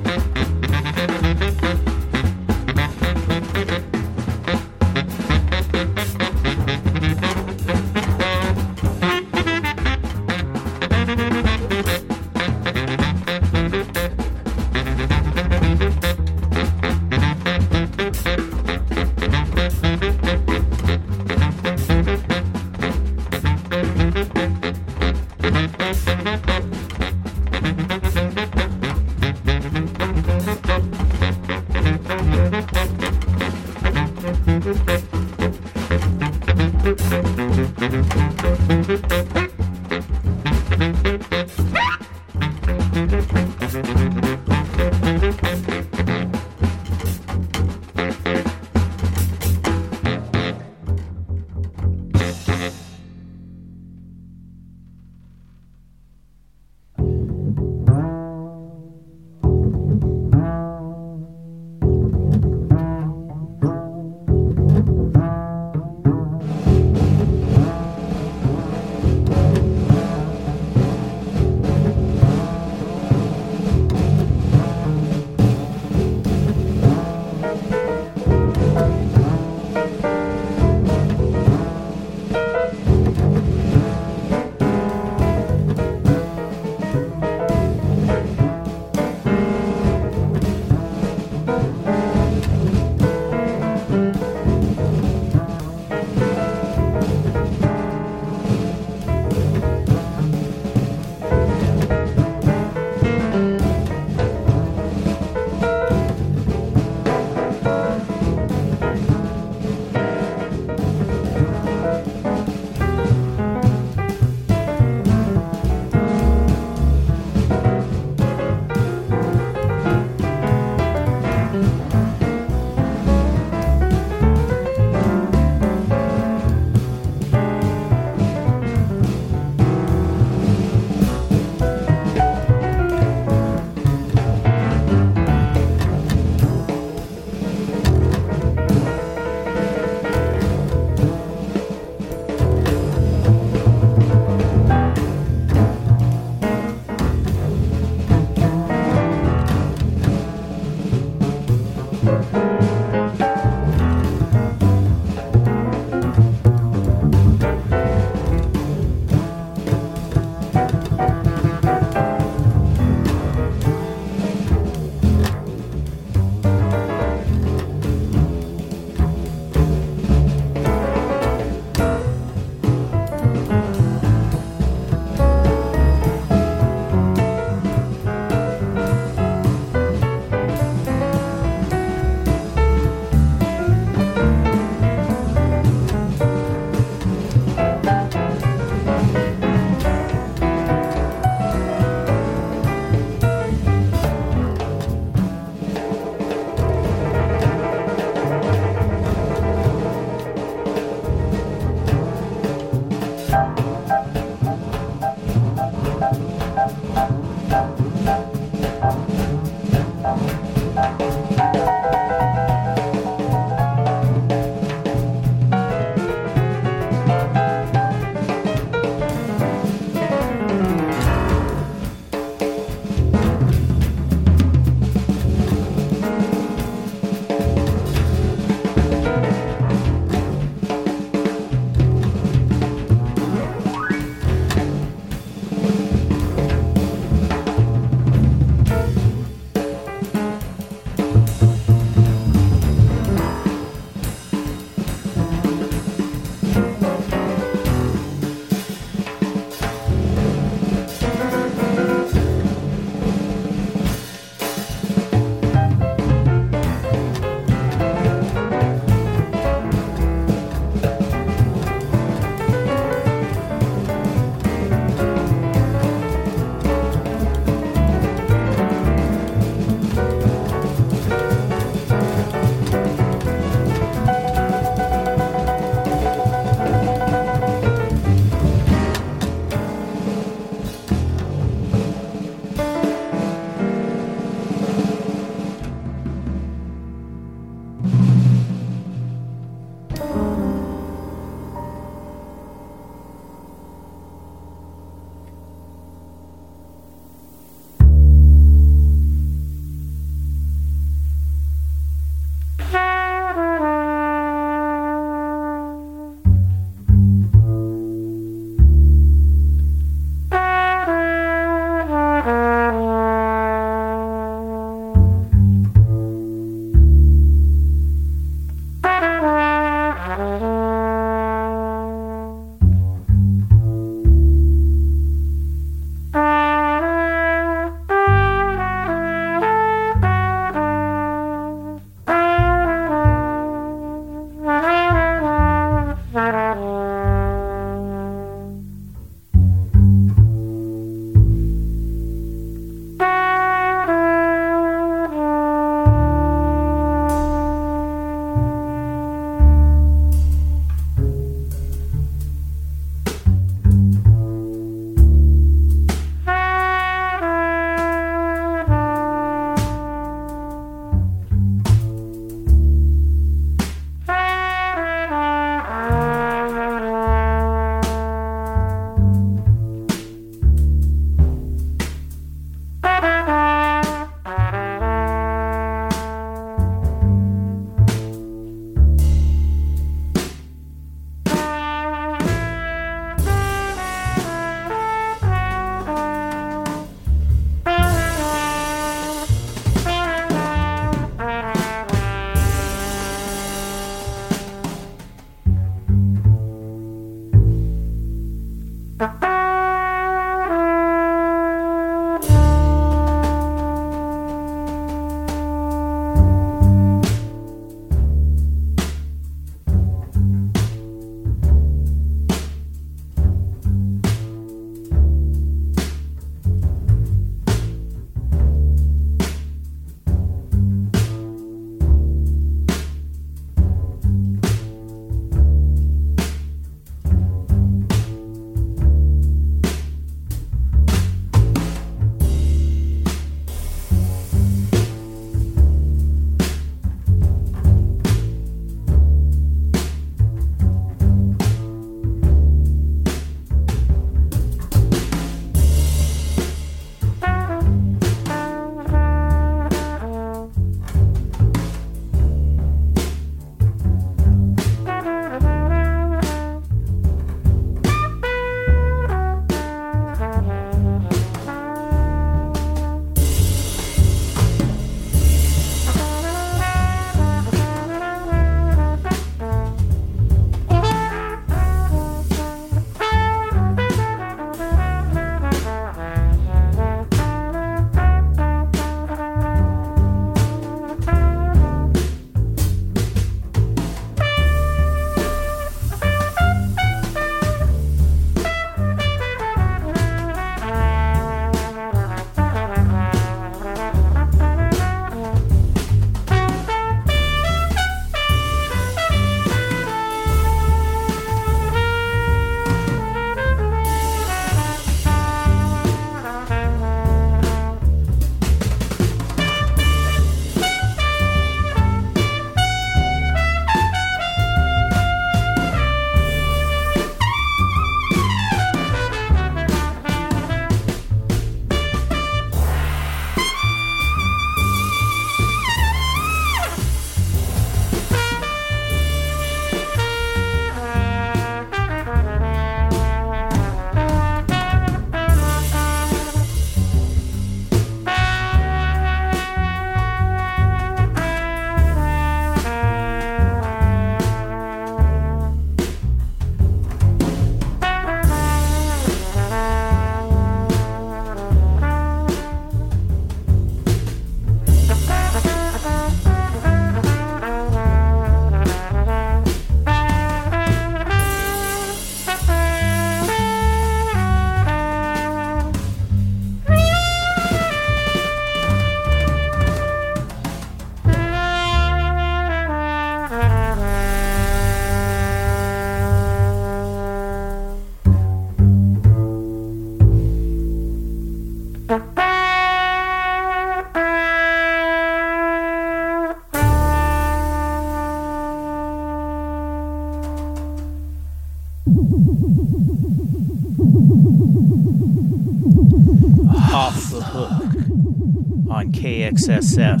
D: KXSF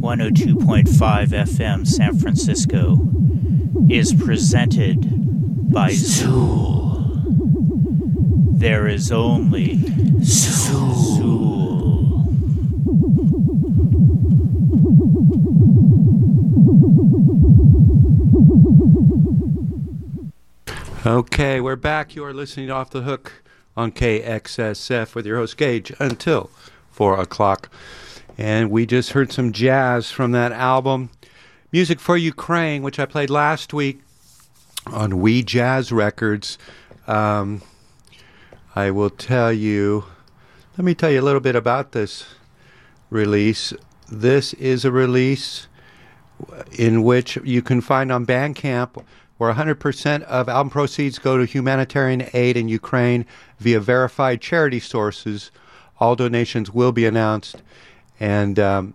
D: 102.5 FM San Francisco is presented by Zool. There is only Zool.
A: Okay, we're back. You are listening Off the Hook on KXSF with your host Gage until four o'clock. And we just heard some jazz from that album, Music for Ukraine, which I played last week on We Jazz Records. Um, I will tell you, let me tell you a little bit about this release. This is a release in which you can find on Bandcamp where 100% of album proceeds go to humanitarian aid in Ukraine via verified charity sources. All donations will be announced, and um,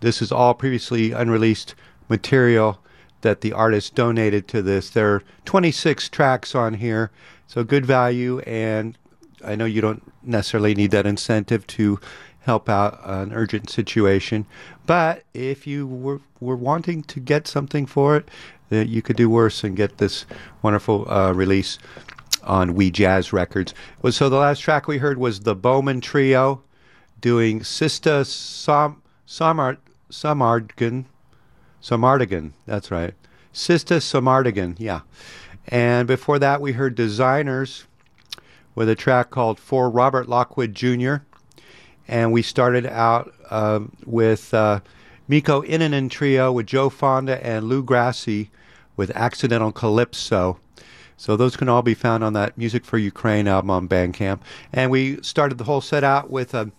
A: this is all previously unreleased material that the artist donated to this. There are 26 tracks on here, so good value, and I know you don't necessarily need that incentive to help out an urgent situation, but if you were, were wanting to get something for it, that you could do worse and get this wonderful uh, release on We Jazz Records. So the last track we heard was the Bowman Trio doing Sista Sam Samar Samardigan Samardigan. That's right, Sista Samardigan. Yeah, and before that we heard Designers with a track called For Robert Lockwood Jr. And we started out uh, with uh, Mikko Innanen Trio with Joe Fonda and Lou Grassi with Accidental Calypso. So those can all be found on that Music for Ukraine album on Bandcamp. And we started the whole set out with a,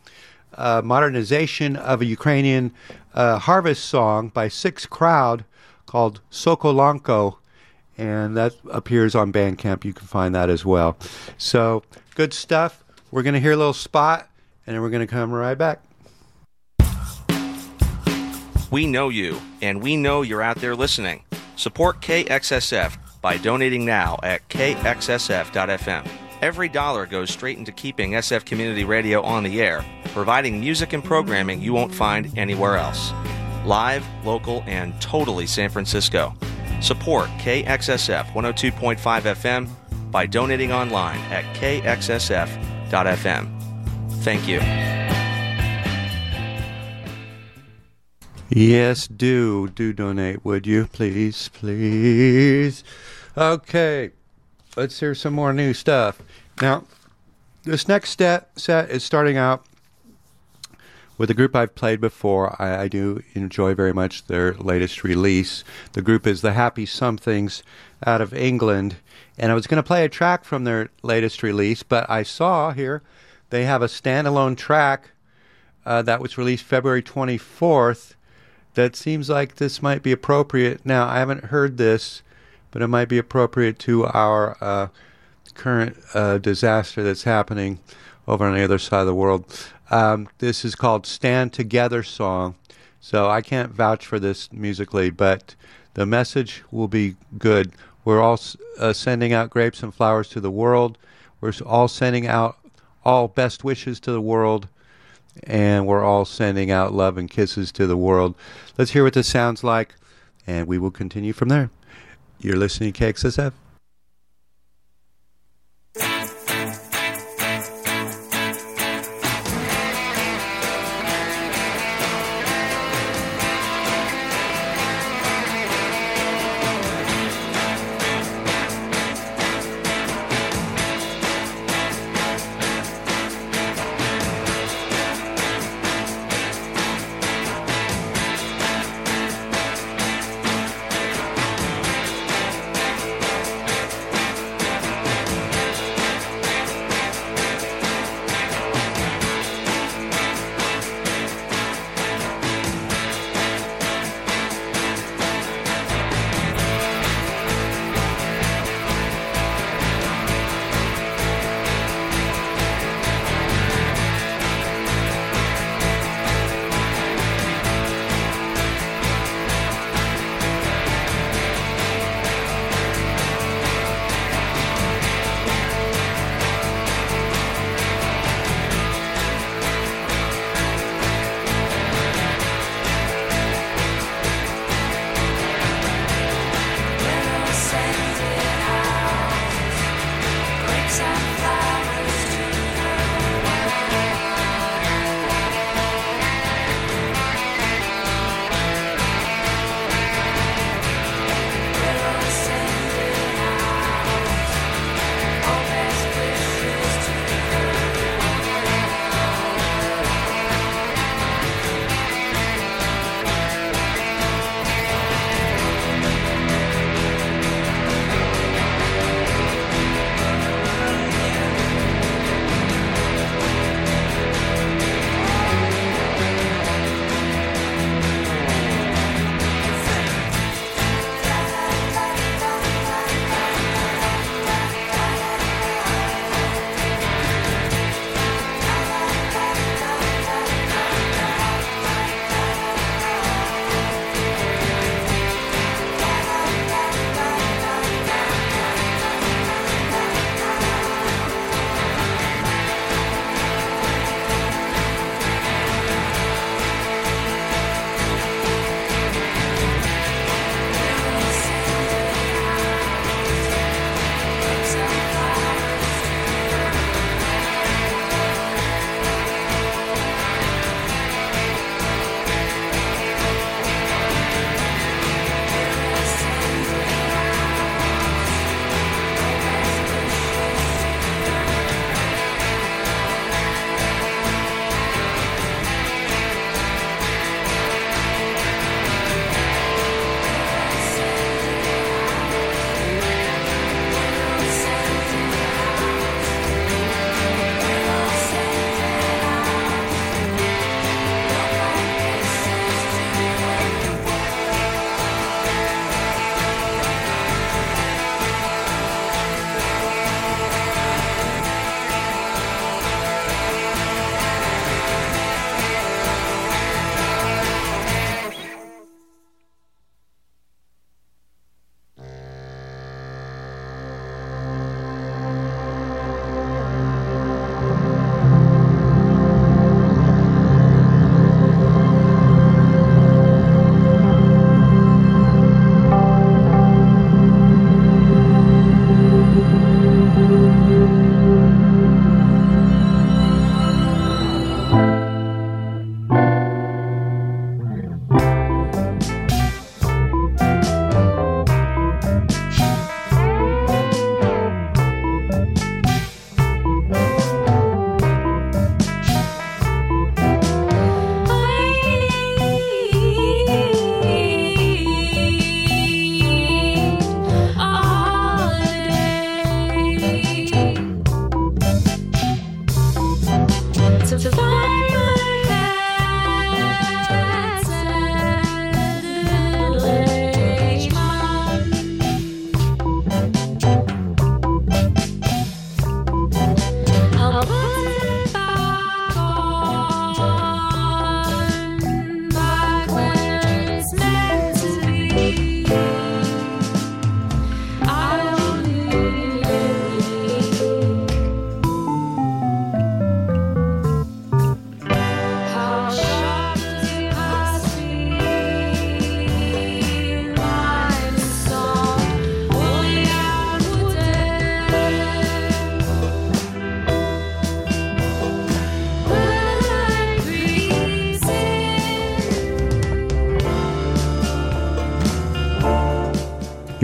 A: a modernization of a Ukrainian uh, harvest song by Six Crowd called Sokolanko. And that appears on Bandcamp. You can find that as well. So good stuff. We're going to hear a little spot, and then we're going to come right back.
R: We know you, and we know you're out there listening. Support KXSF by donating now at kxsf.fm. Every dollar goes straight into keeping SF Community Radio on the air, providing music and programming you won't find anywhere else. Live, local, and totally San Francisco. Support KXSF 102.5 FM by donating online at kxsf.fm. Thank you.
A: Yes, do. Do donate, would you? Please, please. Okay, let's hear some more new stuff. Now, this next step, set is starting out with a group I've played before. I, I do enjoy very much their latest release. The group is the Happy Somethings out of England. And I was going to play a track from their latest release, but I saw here they have a standalone track uh, that was released February 24th that seems like this might be appropriate. Now, I haven't heard this, but it might be appropriate to our uh, current uh, disaster that's happening over on the other side of the world. Um, this is called Stand Together Song. So I can't vouch for this musically, but the message will be good. We're all uh, sending out grapes and flowers to the world. We're all sending out all best wishes to the world and we're all sending out love and kisses to the world. Let's hear what this sounds like, and we will continue from there. You're listening to KXSF.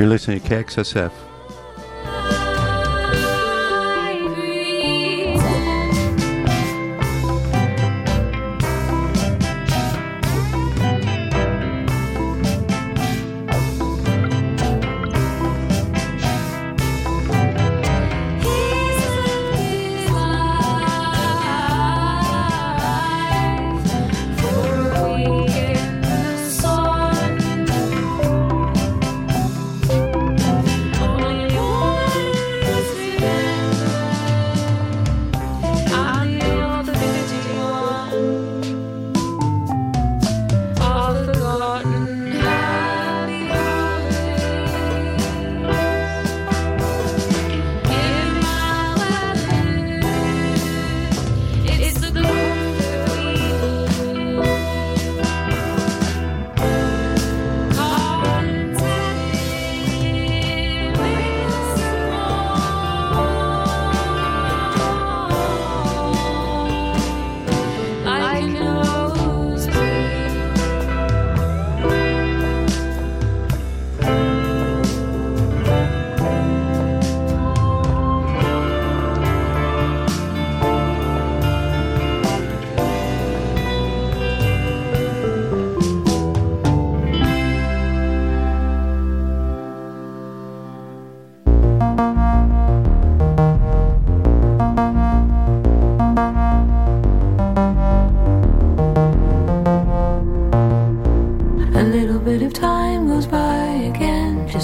A: Listening to KXSF.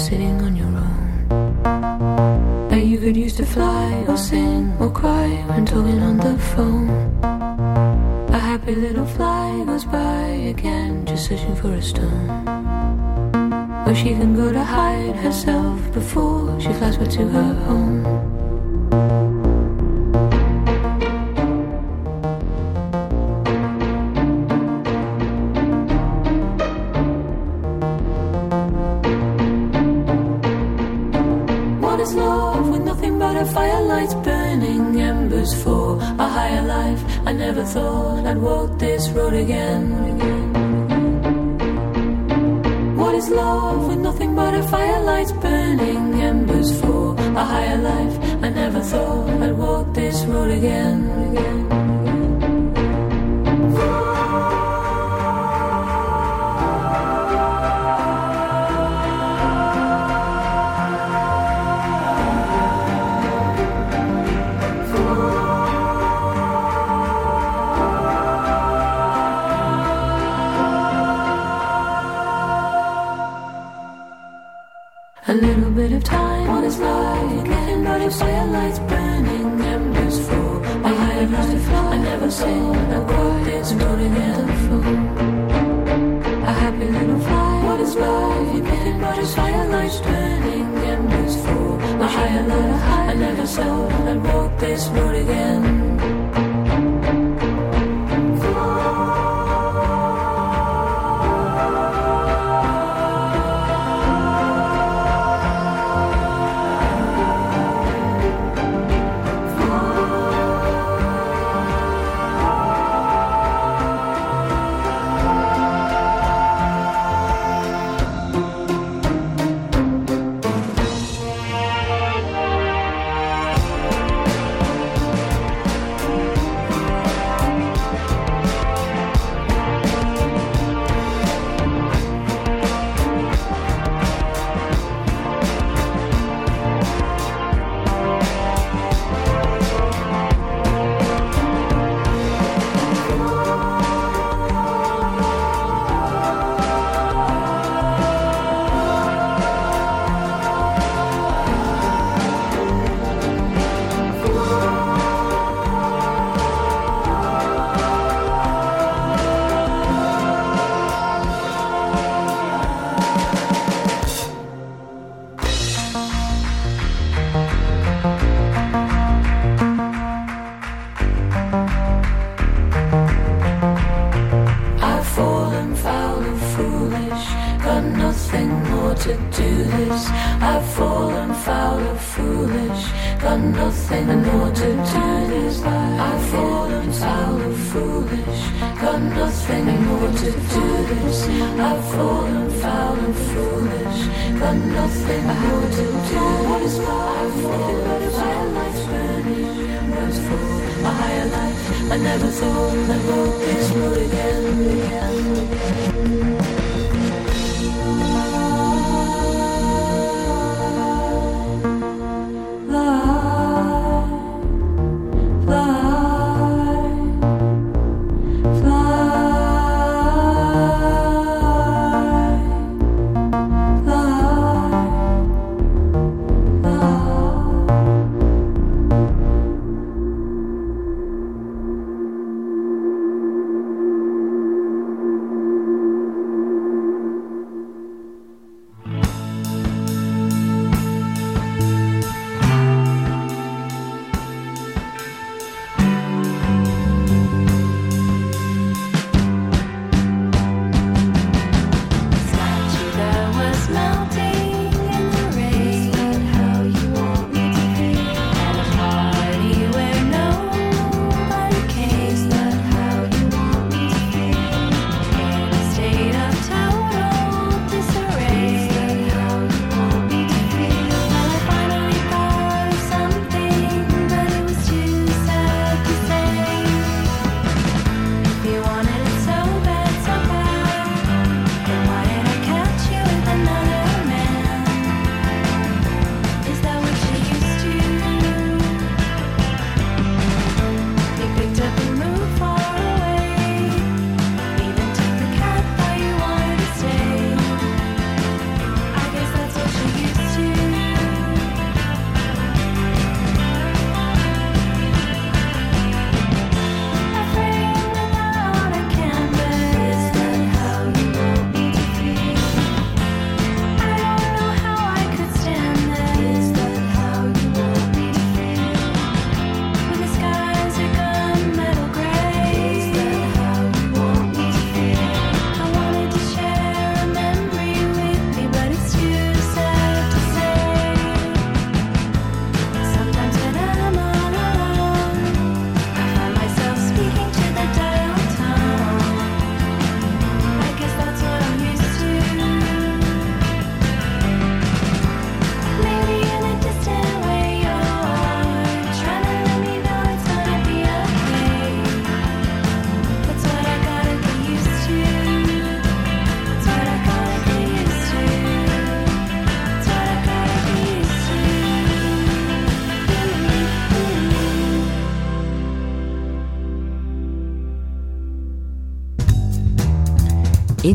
S: Sitting on your own. That you could use to fly or sing or cry when talking on the phone. A happy little fly goes by again, just searching for a stone. Where she can go to hide herself before she flies back to her home. Thought I'd walk this road again. What is love with nothing but a firelights burning embers for a higher life? I never thought I'd walk this road again. I saw I'd walk this road again.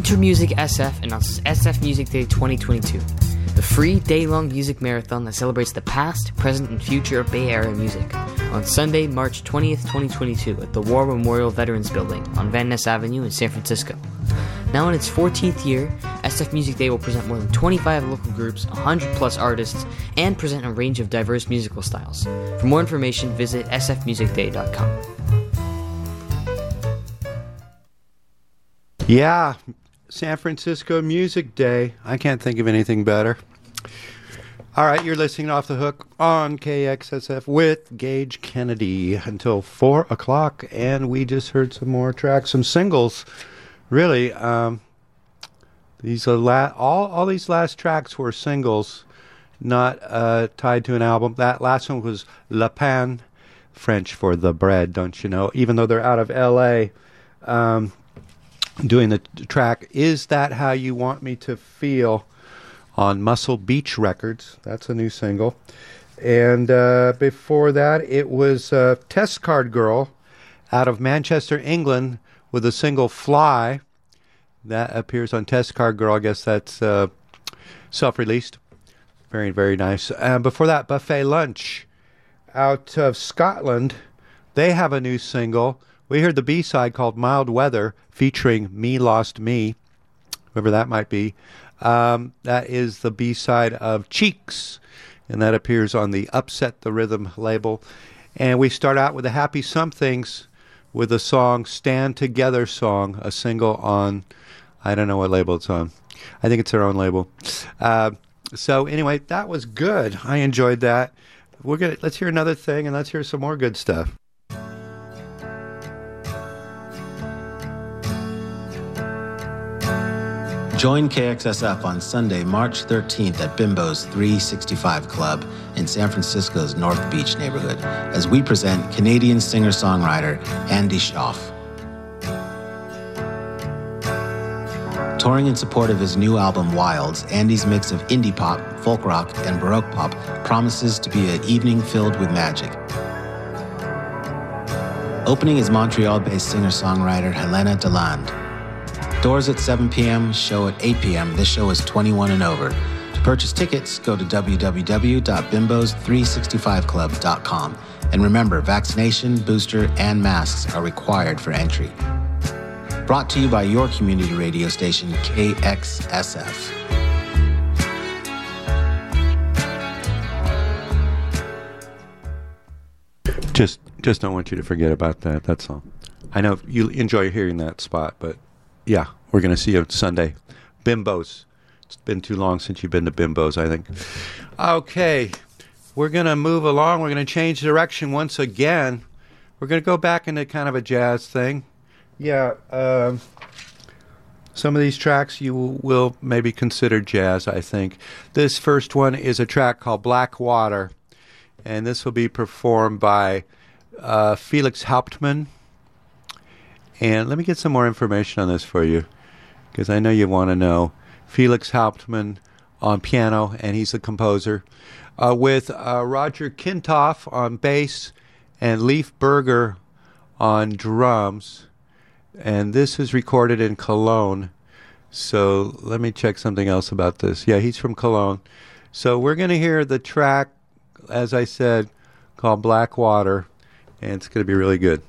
T: Intermusic SF announces SF Music Day 2022, the free day long music marathon that celebrates the past, present, and future of Bay Area music, on Sunday, March 20th, 2022, at the War Memorial Veterans Building on Van Ness Avenue in San Francisco. Now in its 14th year, SF Music Day will present more than 25 local groups, 100 plus artists, and present a range of diverse musical styles. For more information, visit sfmusicday.com.
A: Yeah, San Francisco Music Day. I can't think of anything better. All right, you're listening off the hook on KXSF with Gage Kennedy until four o'clock, and we just heard some more tracks, some singles. Really, um, these are la- all all these last tracks were singles, not uh, tied to an album. That last one was Le Pain, French for the bread, don't you know? Even though they're out of L.A. Um, doing the track is that how you want me to feel on muscle beach records? That's a new single. And uh, before that it was uh, test card girl out of manchester england with a single fly. That appears on test card girl. I guess that's uh, self-released. Very very nice. And before that buffet lunch. Out of scotland they have a new single we heard the B side called Mild Weather featuring Me Lost Me, whoever that might be. Um, that is the B side of Cheeks, and that appears on the Upset the Rhythm label. And we start out with the Happy Somethings with the song Stand Together song, a single on, I don't know what label it's on. I think it's their own label. Uh, so, anyway, that was good. I enjoyed that. we're gonna let's hear another thing and let's hear some more good stuff.
L: Join KXSF on Sunday, March 13th at Bimbo's 365 Club in San Francisco's North Beach neighborhood as we present Canadian singer songwriter Andy Shauf. Touring in support of his new album Wilds, Andy's mix of indie pop, folk rock, and baroque pop promises to be an evening filled with magic. Opening is Montreal based singer songwriter Helena Deland. Doors at 7 p.m., show at 8 p.m. This show is 21 and over. To purchase tickets, go to www.bimbos365club.com. And remember, vaccination, booster, and masks are required for entry. Brought to you by your community radio station, KXSF.
A: Just just don't want you to forget about that. That's all. I know you enjoy hearing that spot, but yeah, we're going to see you Sunday. Bimbos. It's been too long since you've been to Bimbos, I think. Okay, we're going to move along. We're going to change direction once again. We're going to go back into kind of a jazz thing. Yeah, um, some of these tracks you will, maybe consider jazz, I think. This first one is a track called Black Water, and this will be performed by uh, Felix Hauptmann. And let me get some more information on this for you, because I know you want to know. Felix Hauptmann on piano, and he's the composer, uh, with uh, Roger Kintopf on bass and Leif Berger on drums. And this is recorded in Cologne. So let me check something else about this. Yeah, he's from Cologne. So we're going to hear the track, as I said, called Black Water, and it's going to be really good.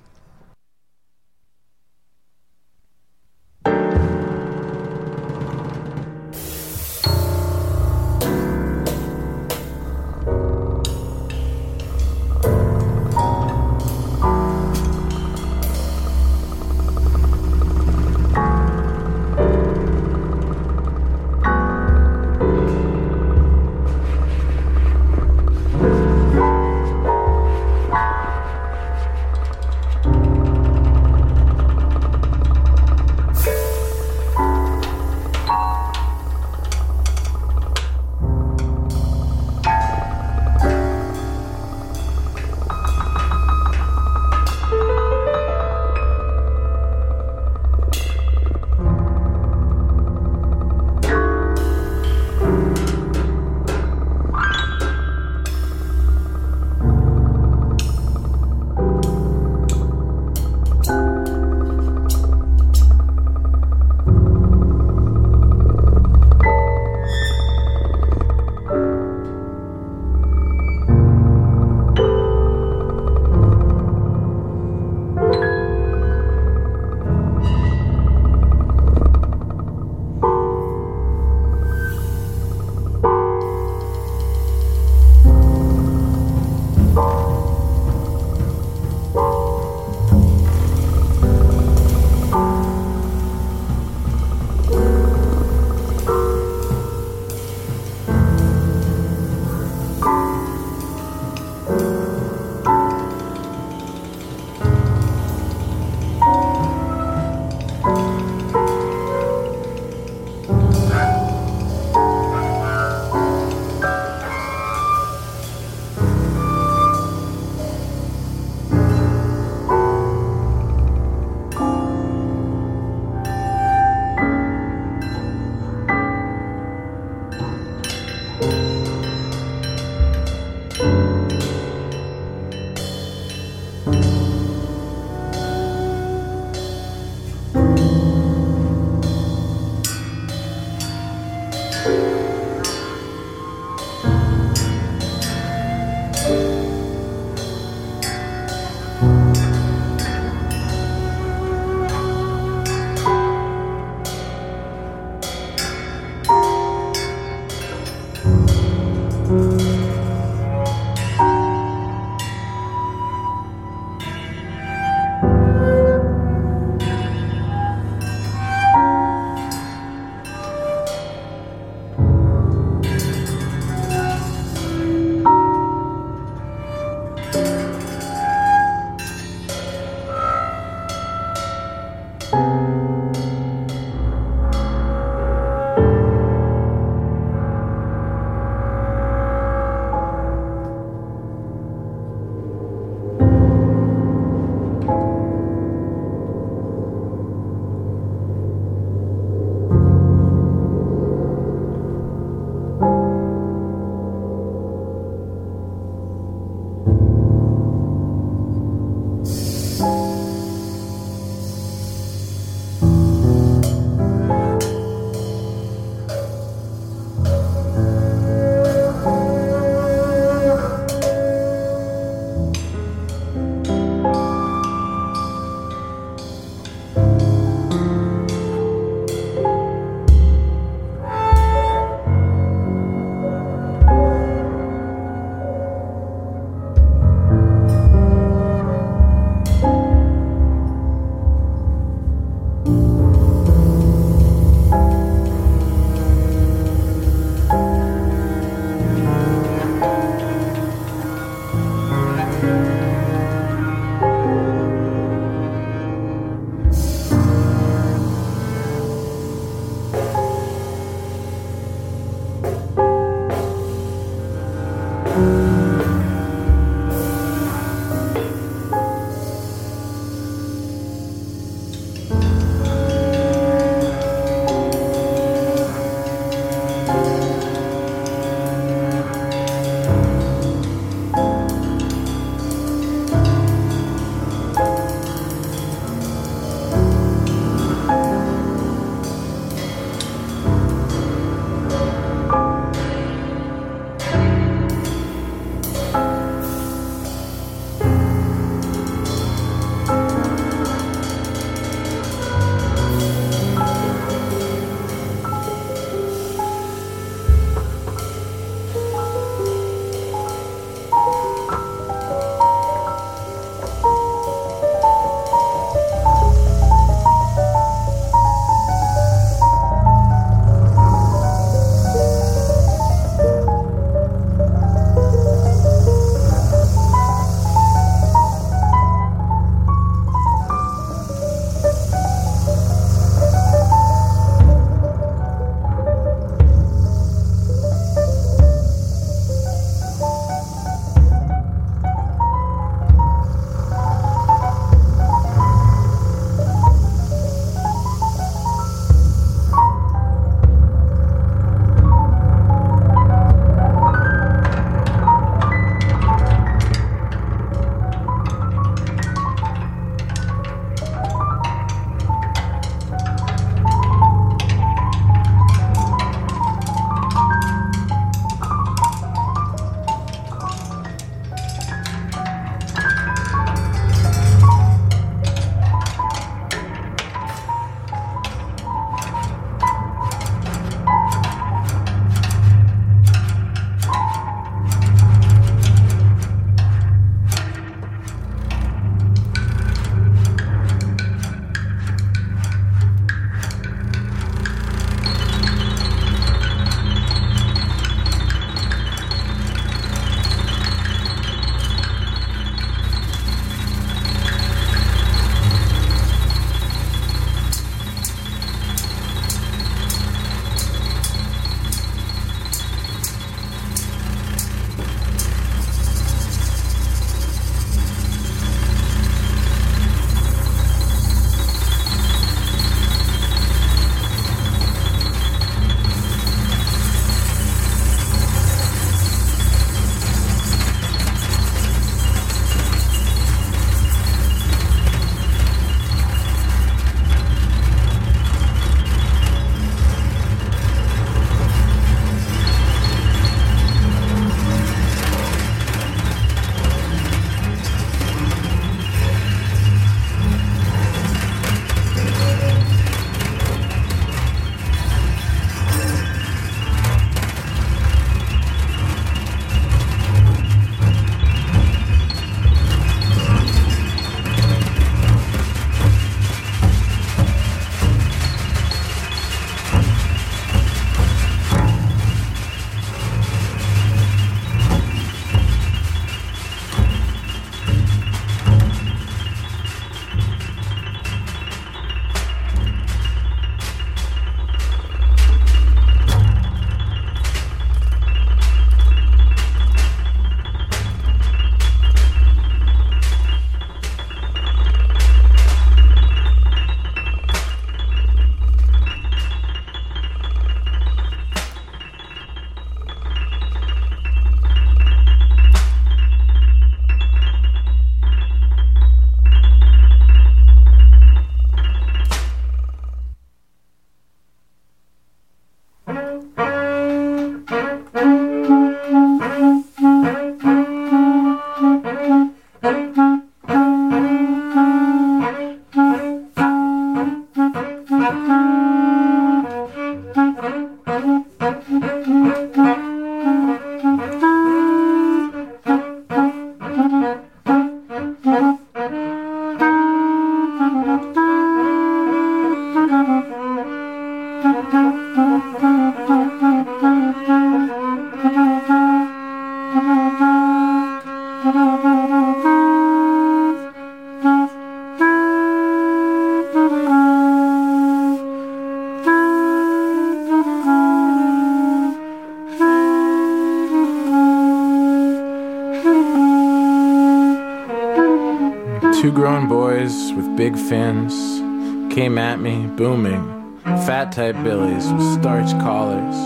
U: Came at me, booming. Fat type billies with starch collars,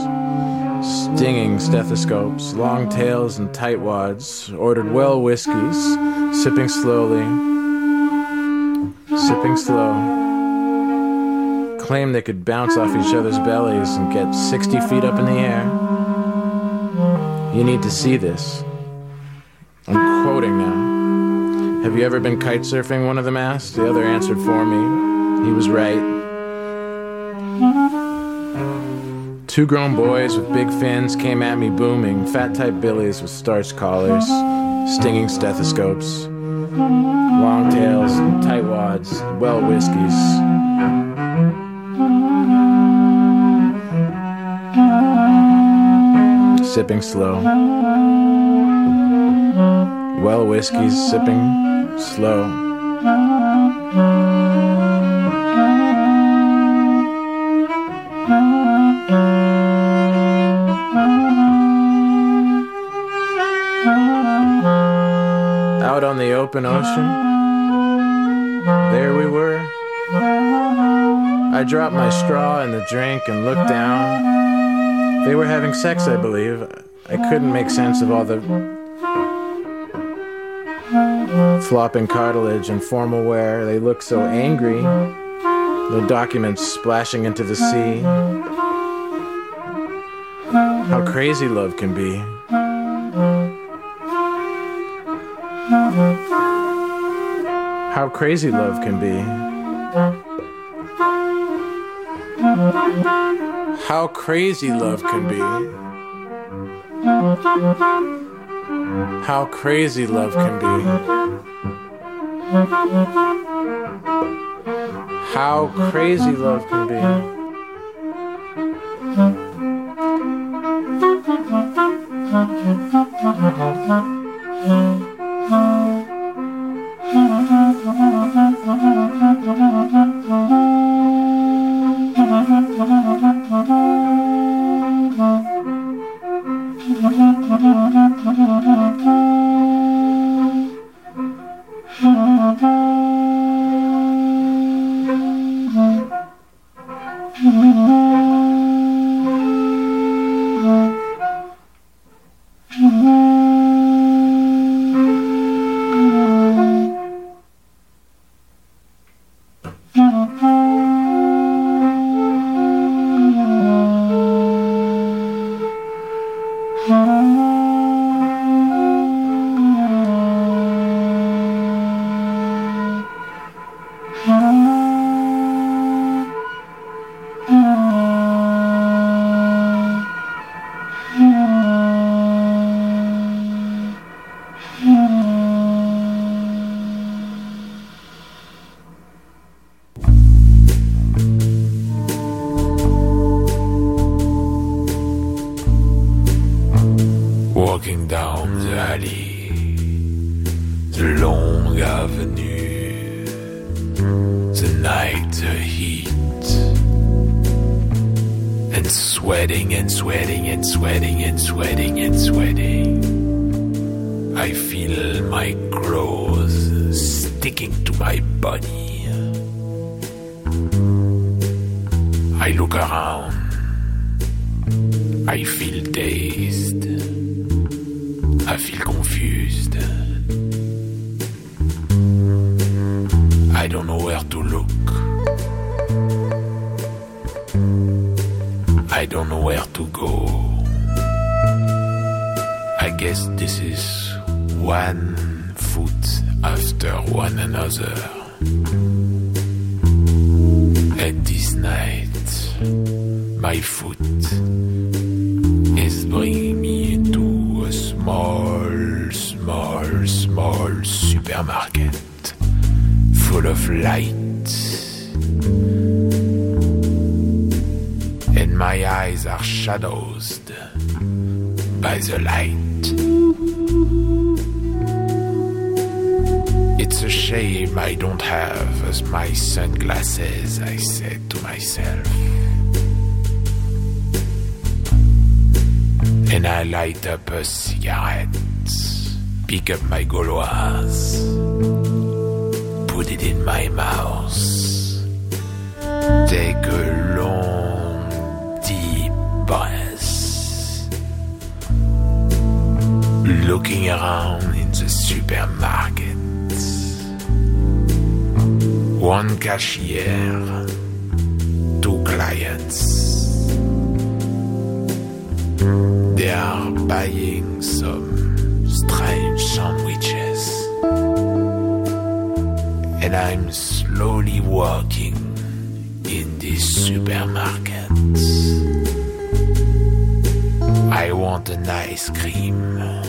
U: stinging stethoscopes, long tails, and tight wads. Ordered well whiskeys, sipping slowly, sipping slow. Claimed they could bounce off each other's bellies and get 60 feet up in the air. You need to see this. I'm quoting now. Have you ever been kite surfing? One of them asked. The other answered for me. He was right. Two grown boys with big fins came at me booming, fat type billies with starched collars, stinging stethoscopes, long tails, tight wads, well whiskeys. Sipping slow. Well whiskeys, sipping slow. Open ocean, there we were. I dropped my straw in the drink and looked down. They were having sex, I believe. I couldn't make sense of all the flopping cartilage and formal wear. They looked so angry. The documents splashing into the sea. How crazy love can be. How crazy love can be. How crazy love can be. How crazy love can be. How crazy love can be.
N: Light. a shame I don't have as my sunglasses, I said to myself. And I light up a cigarette, pick up my Gauloise, put it in my mouth, take a looking around in the supermarket. One cashier, two clients. They are buying some strange sandwiches. And I'm slowly walking in this supermarket. I want an ice cream.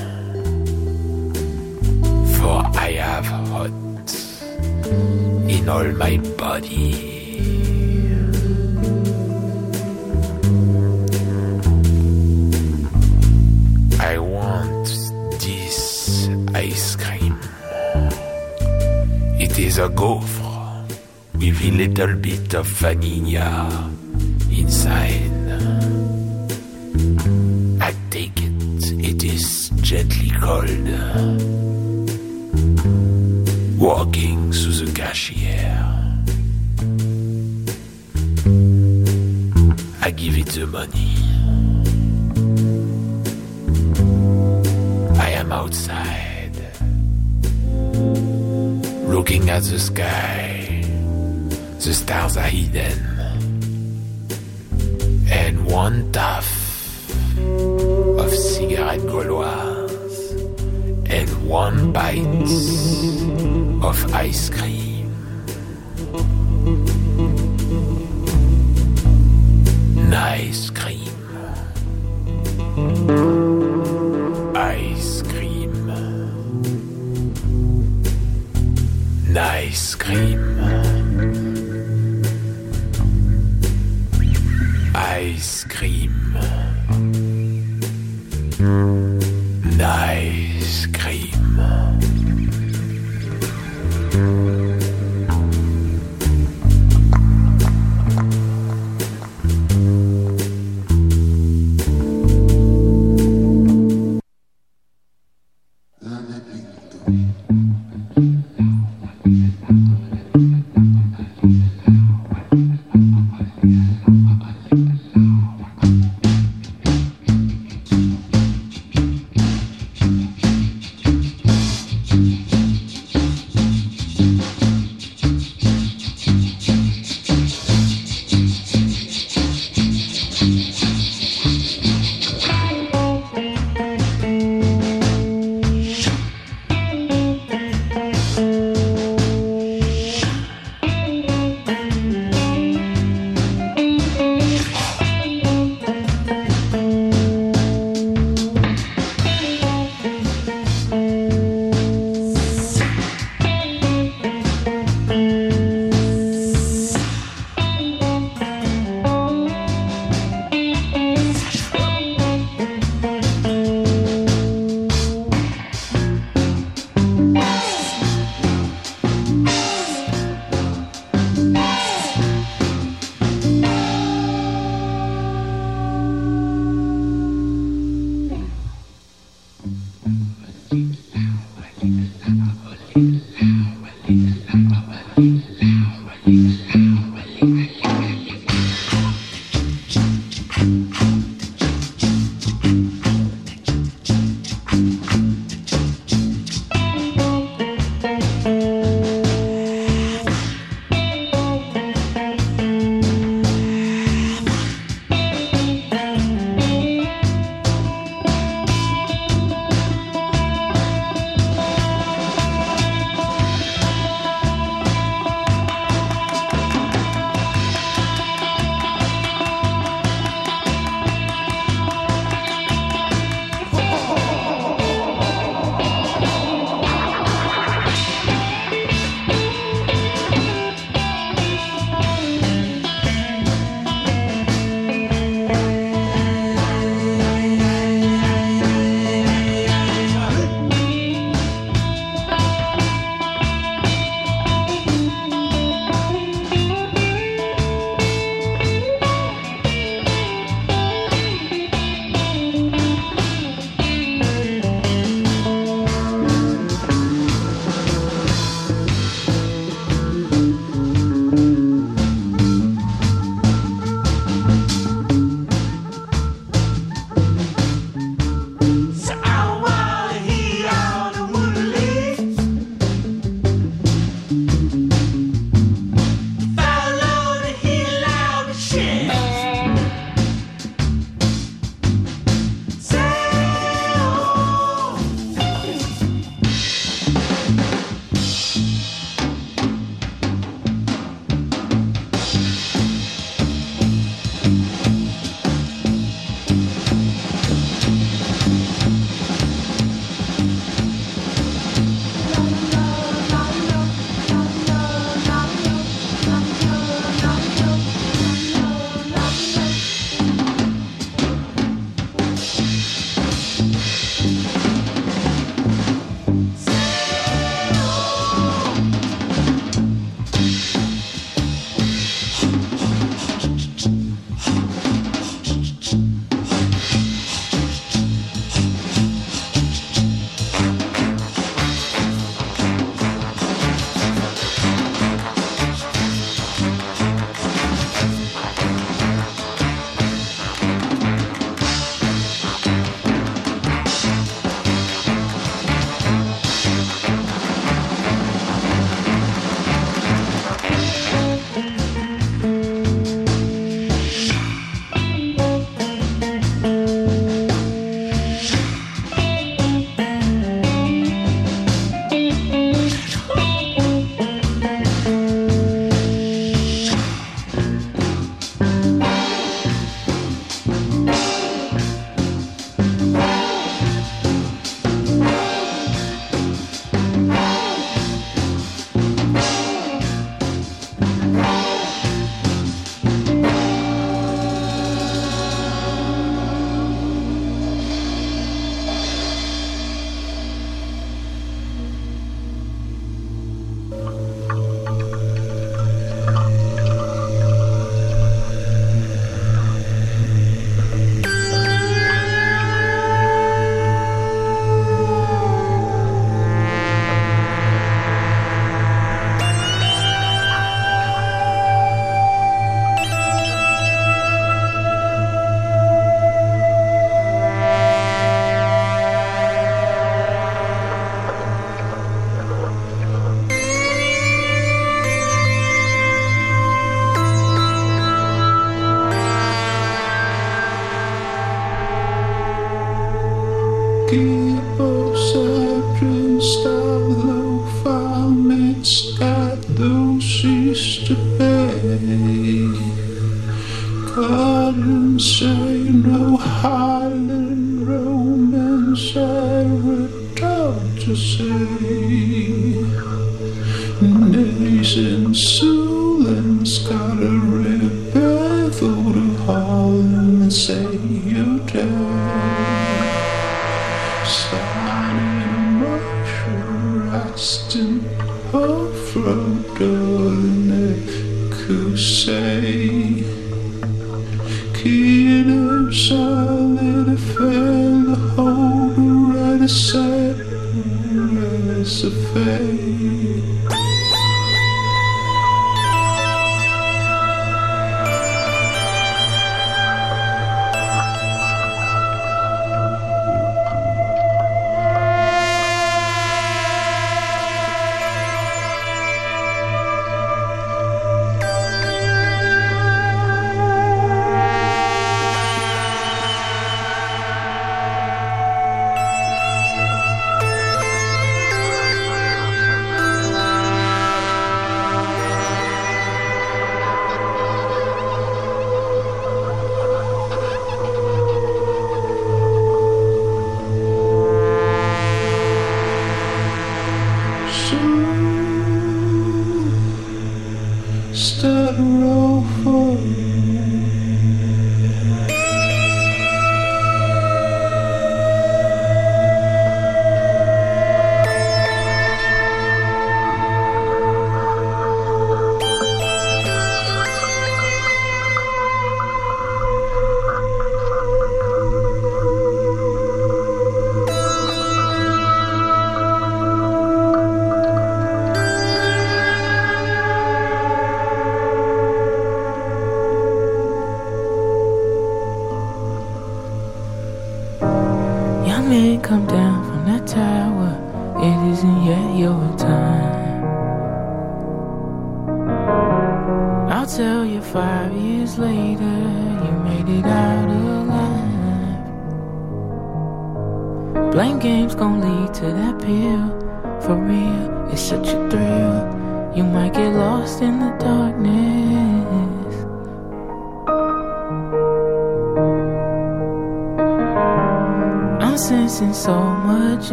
N: Have hot in all my body. I want this ice cream. It is a gauffre with a little bit of vanilla inside.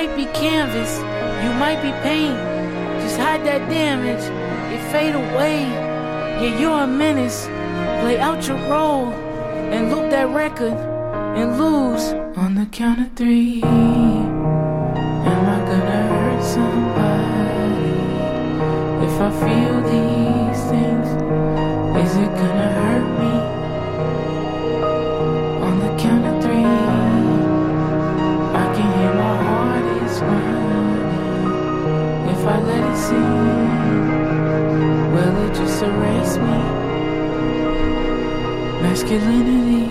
V: might be canvas, you might be pain. Just hide that damage, it fade away. Yeah, you're a menace. Play out your role and loop that record and lose on the count of three. Am I gonna hurt somebody if I feel these things? Is it gonna hurt me? masculinity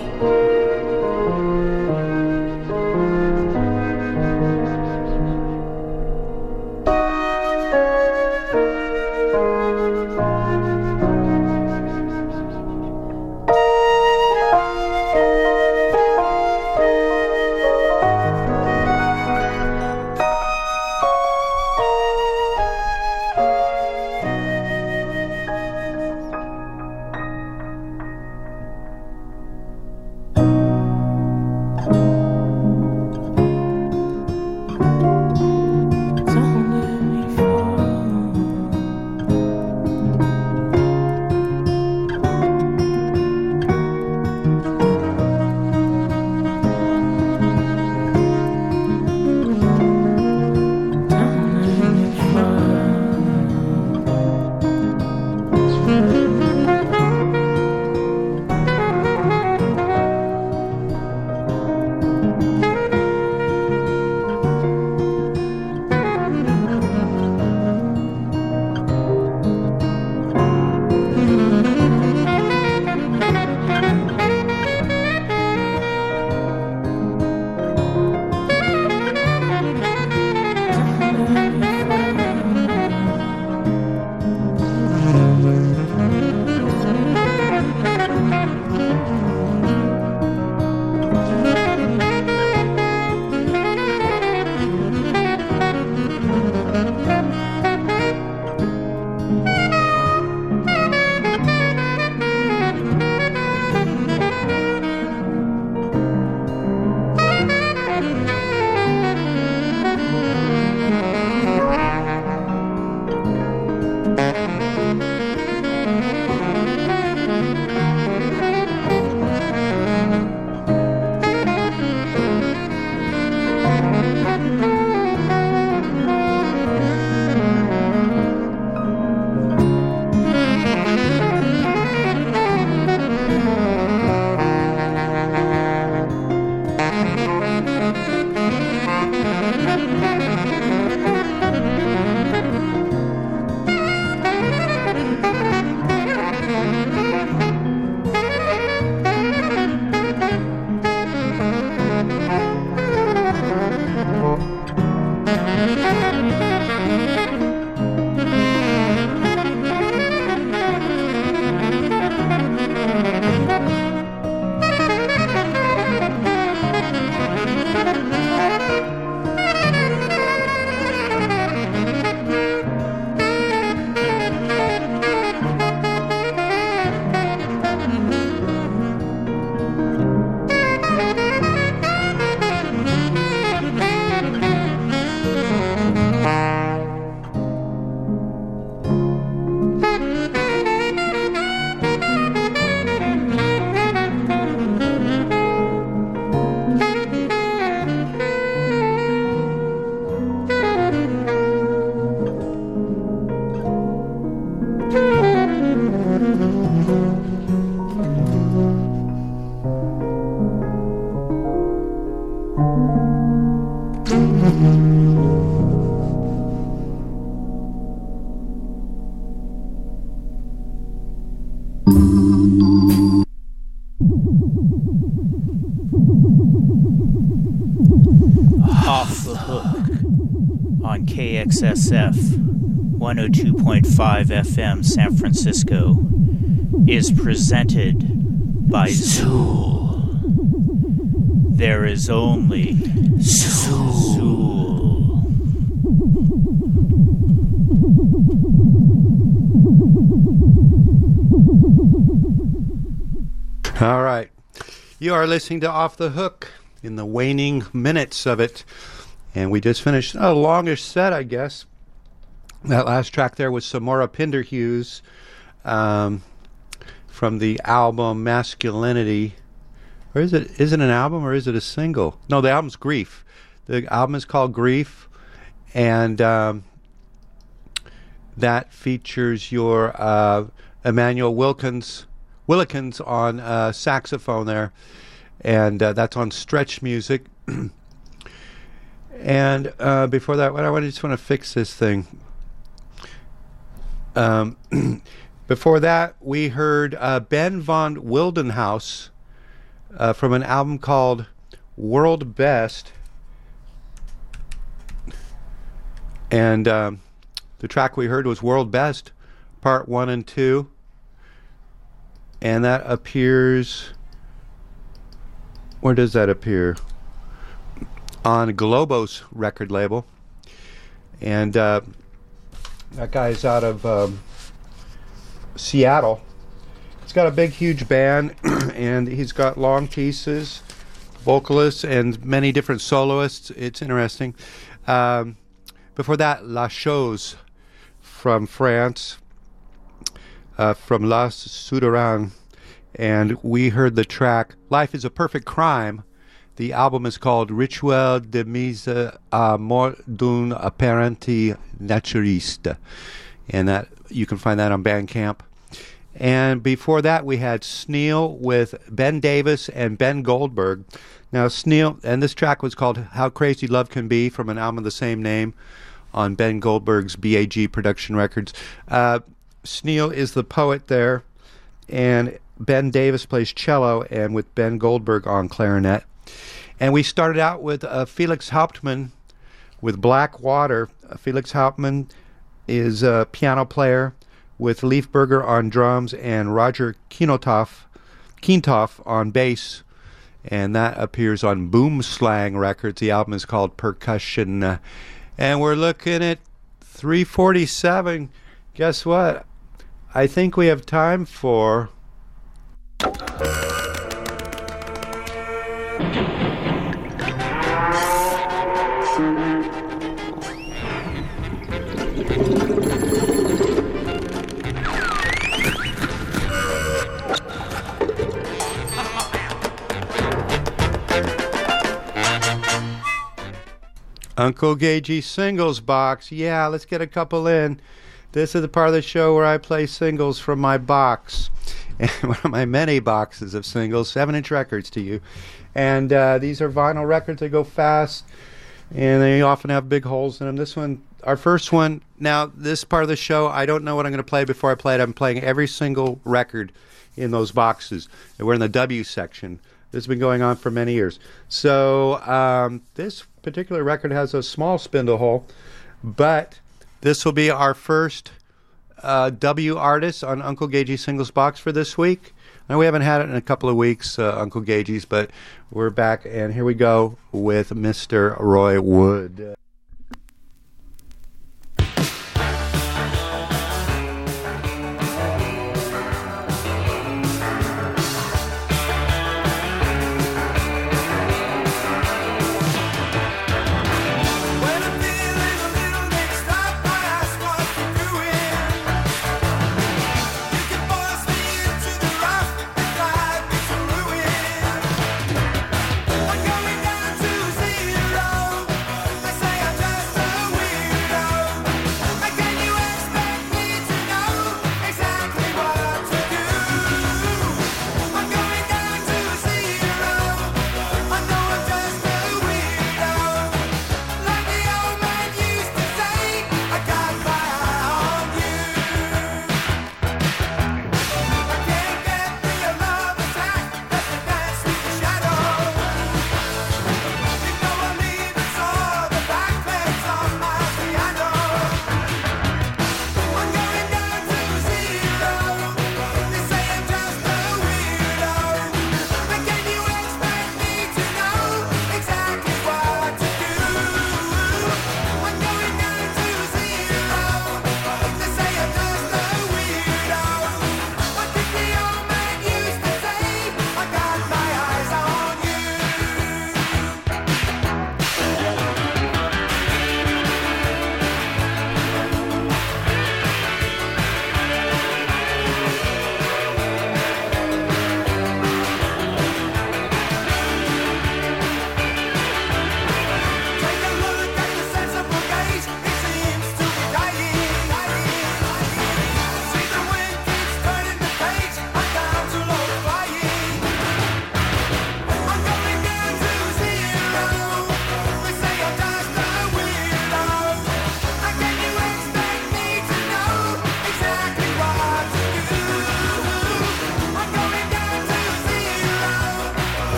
D: 102.5 FM San Francisco is presented by Zool. There is only Zool.
A: All right. You are listening to Off the Hook in the waning minutes of it. And we just finished a longish set, I guess. That last track there was Samora Pinderhughes um, from the album Masculinity. Or is it is it an album or is it a single? No, the album's Grief. The album is called Grief, and um, that features your uh, Immanuel Wilkins Willikins on uh, saxophone there, and uh, that's on Stretch Music. and uh, before that, what I just want to fix this thing. Um, before that, we heard uh, Ben von Wildenhaus uh, from an album called World Best. And um, the track we heard was World Best, Part 1 and 2. And that appears. Where does that appear? On Globos record label. And uh, that guy's out of um, Seattle. He's got a big, huge band, and he's got long pieces, vocalists, and many different soloists. It's interesting. Um, before that, La Chose from France, uh, from Las Souterrain, and we heard the track "Life Is a Perfect Crime." The album is called Rituel de mise à mort d'un apparenti naturiste, and that you can find that on Bandcamp. And before that, we had Sneal with Ben Davis and Ben Goldberg. Now, Sneal, and this track was called How Crazy Love Can Be from an album of the same name on Ben Goldberg's BAG production records. Uh, Sneal is the poet there, and Ben Davis plays cello, and with Ben Goldberg on clarinet. And we started out with uh, Felix Hauptmann with Black Water. Uh, Felix Hauptmann is a piano player with Leif Berger on drums and Roger Kinotoff, Kintopf on bass. And that appears on Boomslang Records. The album is called Percussion. Uh, and we're looking at 347. Guess what? I think we have time for. Uncle Gagey singles box. Yeah, let's get a couple in. This is the part of the show where I play singles from my box. One of my many boxes of singles, seven inch records to you. And uh, these are vinyl records, they go fast and they often have big holes in them. This one, our first one, now this part of the show, I don't know what I'm going to play before I play it. I'm playing every single record in those boxes. We're in the W section. This has been going on for many years. So um, this particular record has a small spindle hole, but this will be our first uh, W artist on Uncle Gagey singles box for this week. Now we haven't had it in a couple of weeks, uh, Uncle Gagey's, but we're back, and here we go with Mr. Roy Wood.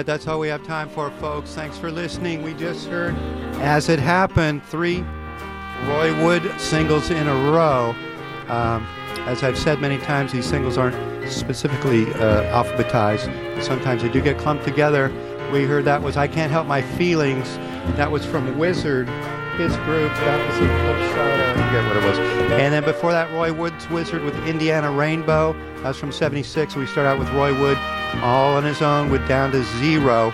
A: Right, that's all we have time for, folks. Thanks for listening. We just heard As It Happened, three Roy Wood singles in a row. Um, as I've said many times, these singles aren't specifically uh, alphabetized. Sometimes they do get clumped together. We heard that was I Can't Help My Feelings. That was from Wizzard, his group. That was. I forget what it was. And then before that, Roy Wood's Wizzard with Indiana Rainbow. That was from 76. We start out with Roy Wood all on his own with Down to Zero.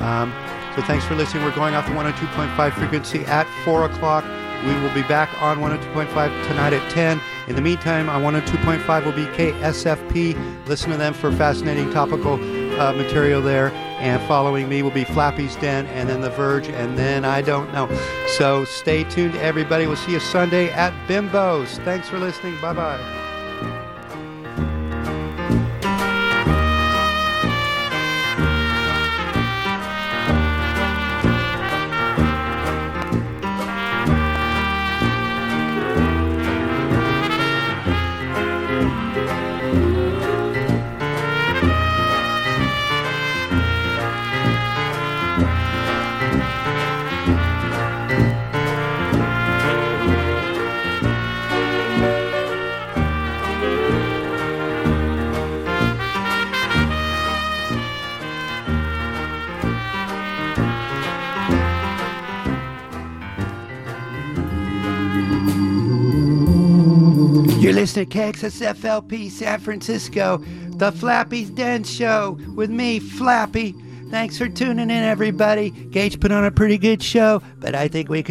A: Um, so thanks for listening. We're going off the 102.5 frequency at 4 o'clock. We will be back on 102.5 tonight at 10. In the meantime, on 102.5 will be KSFP. Listen to them for fascinating topical uh, material there. And following me will be Flappy's Den and then The Verge and then I don't know. So stay tuned, everybody. We'll see you Sunday at Bimbo's. Thanks for listening. Bye bye. To KXSFLP San Francisco, the Flappy's Den Show with me, Flappy. Thanks for tuning in, everybody. Gage put on a pretty good show, but I think we could.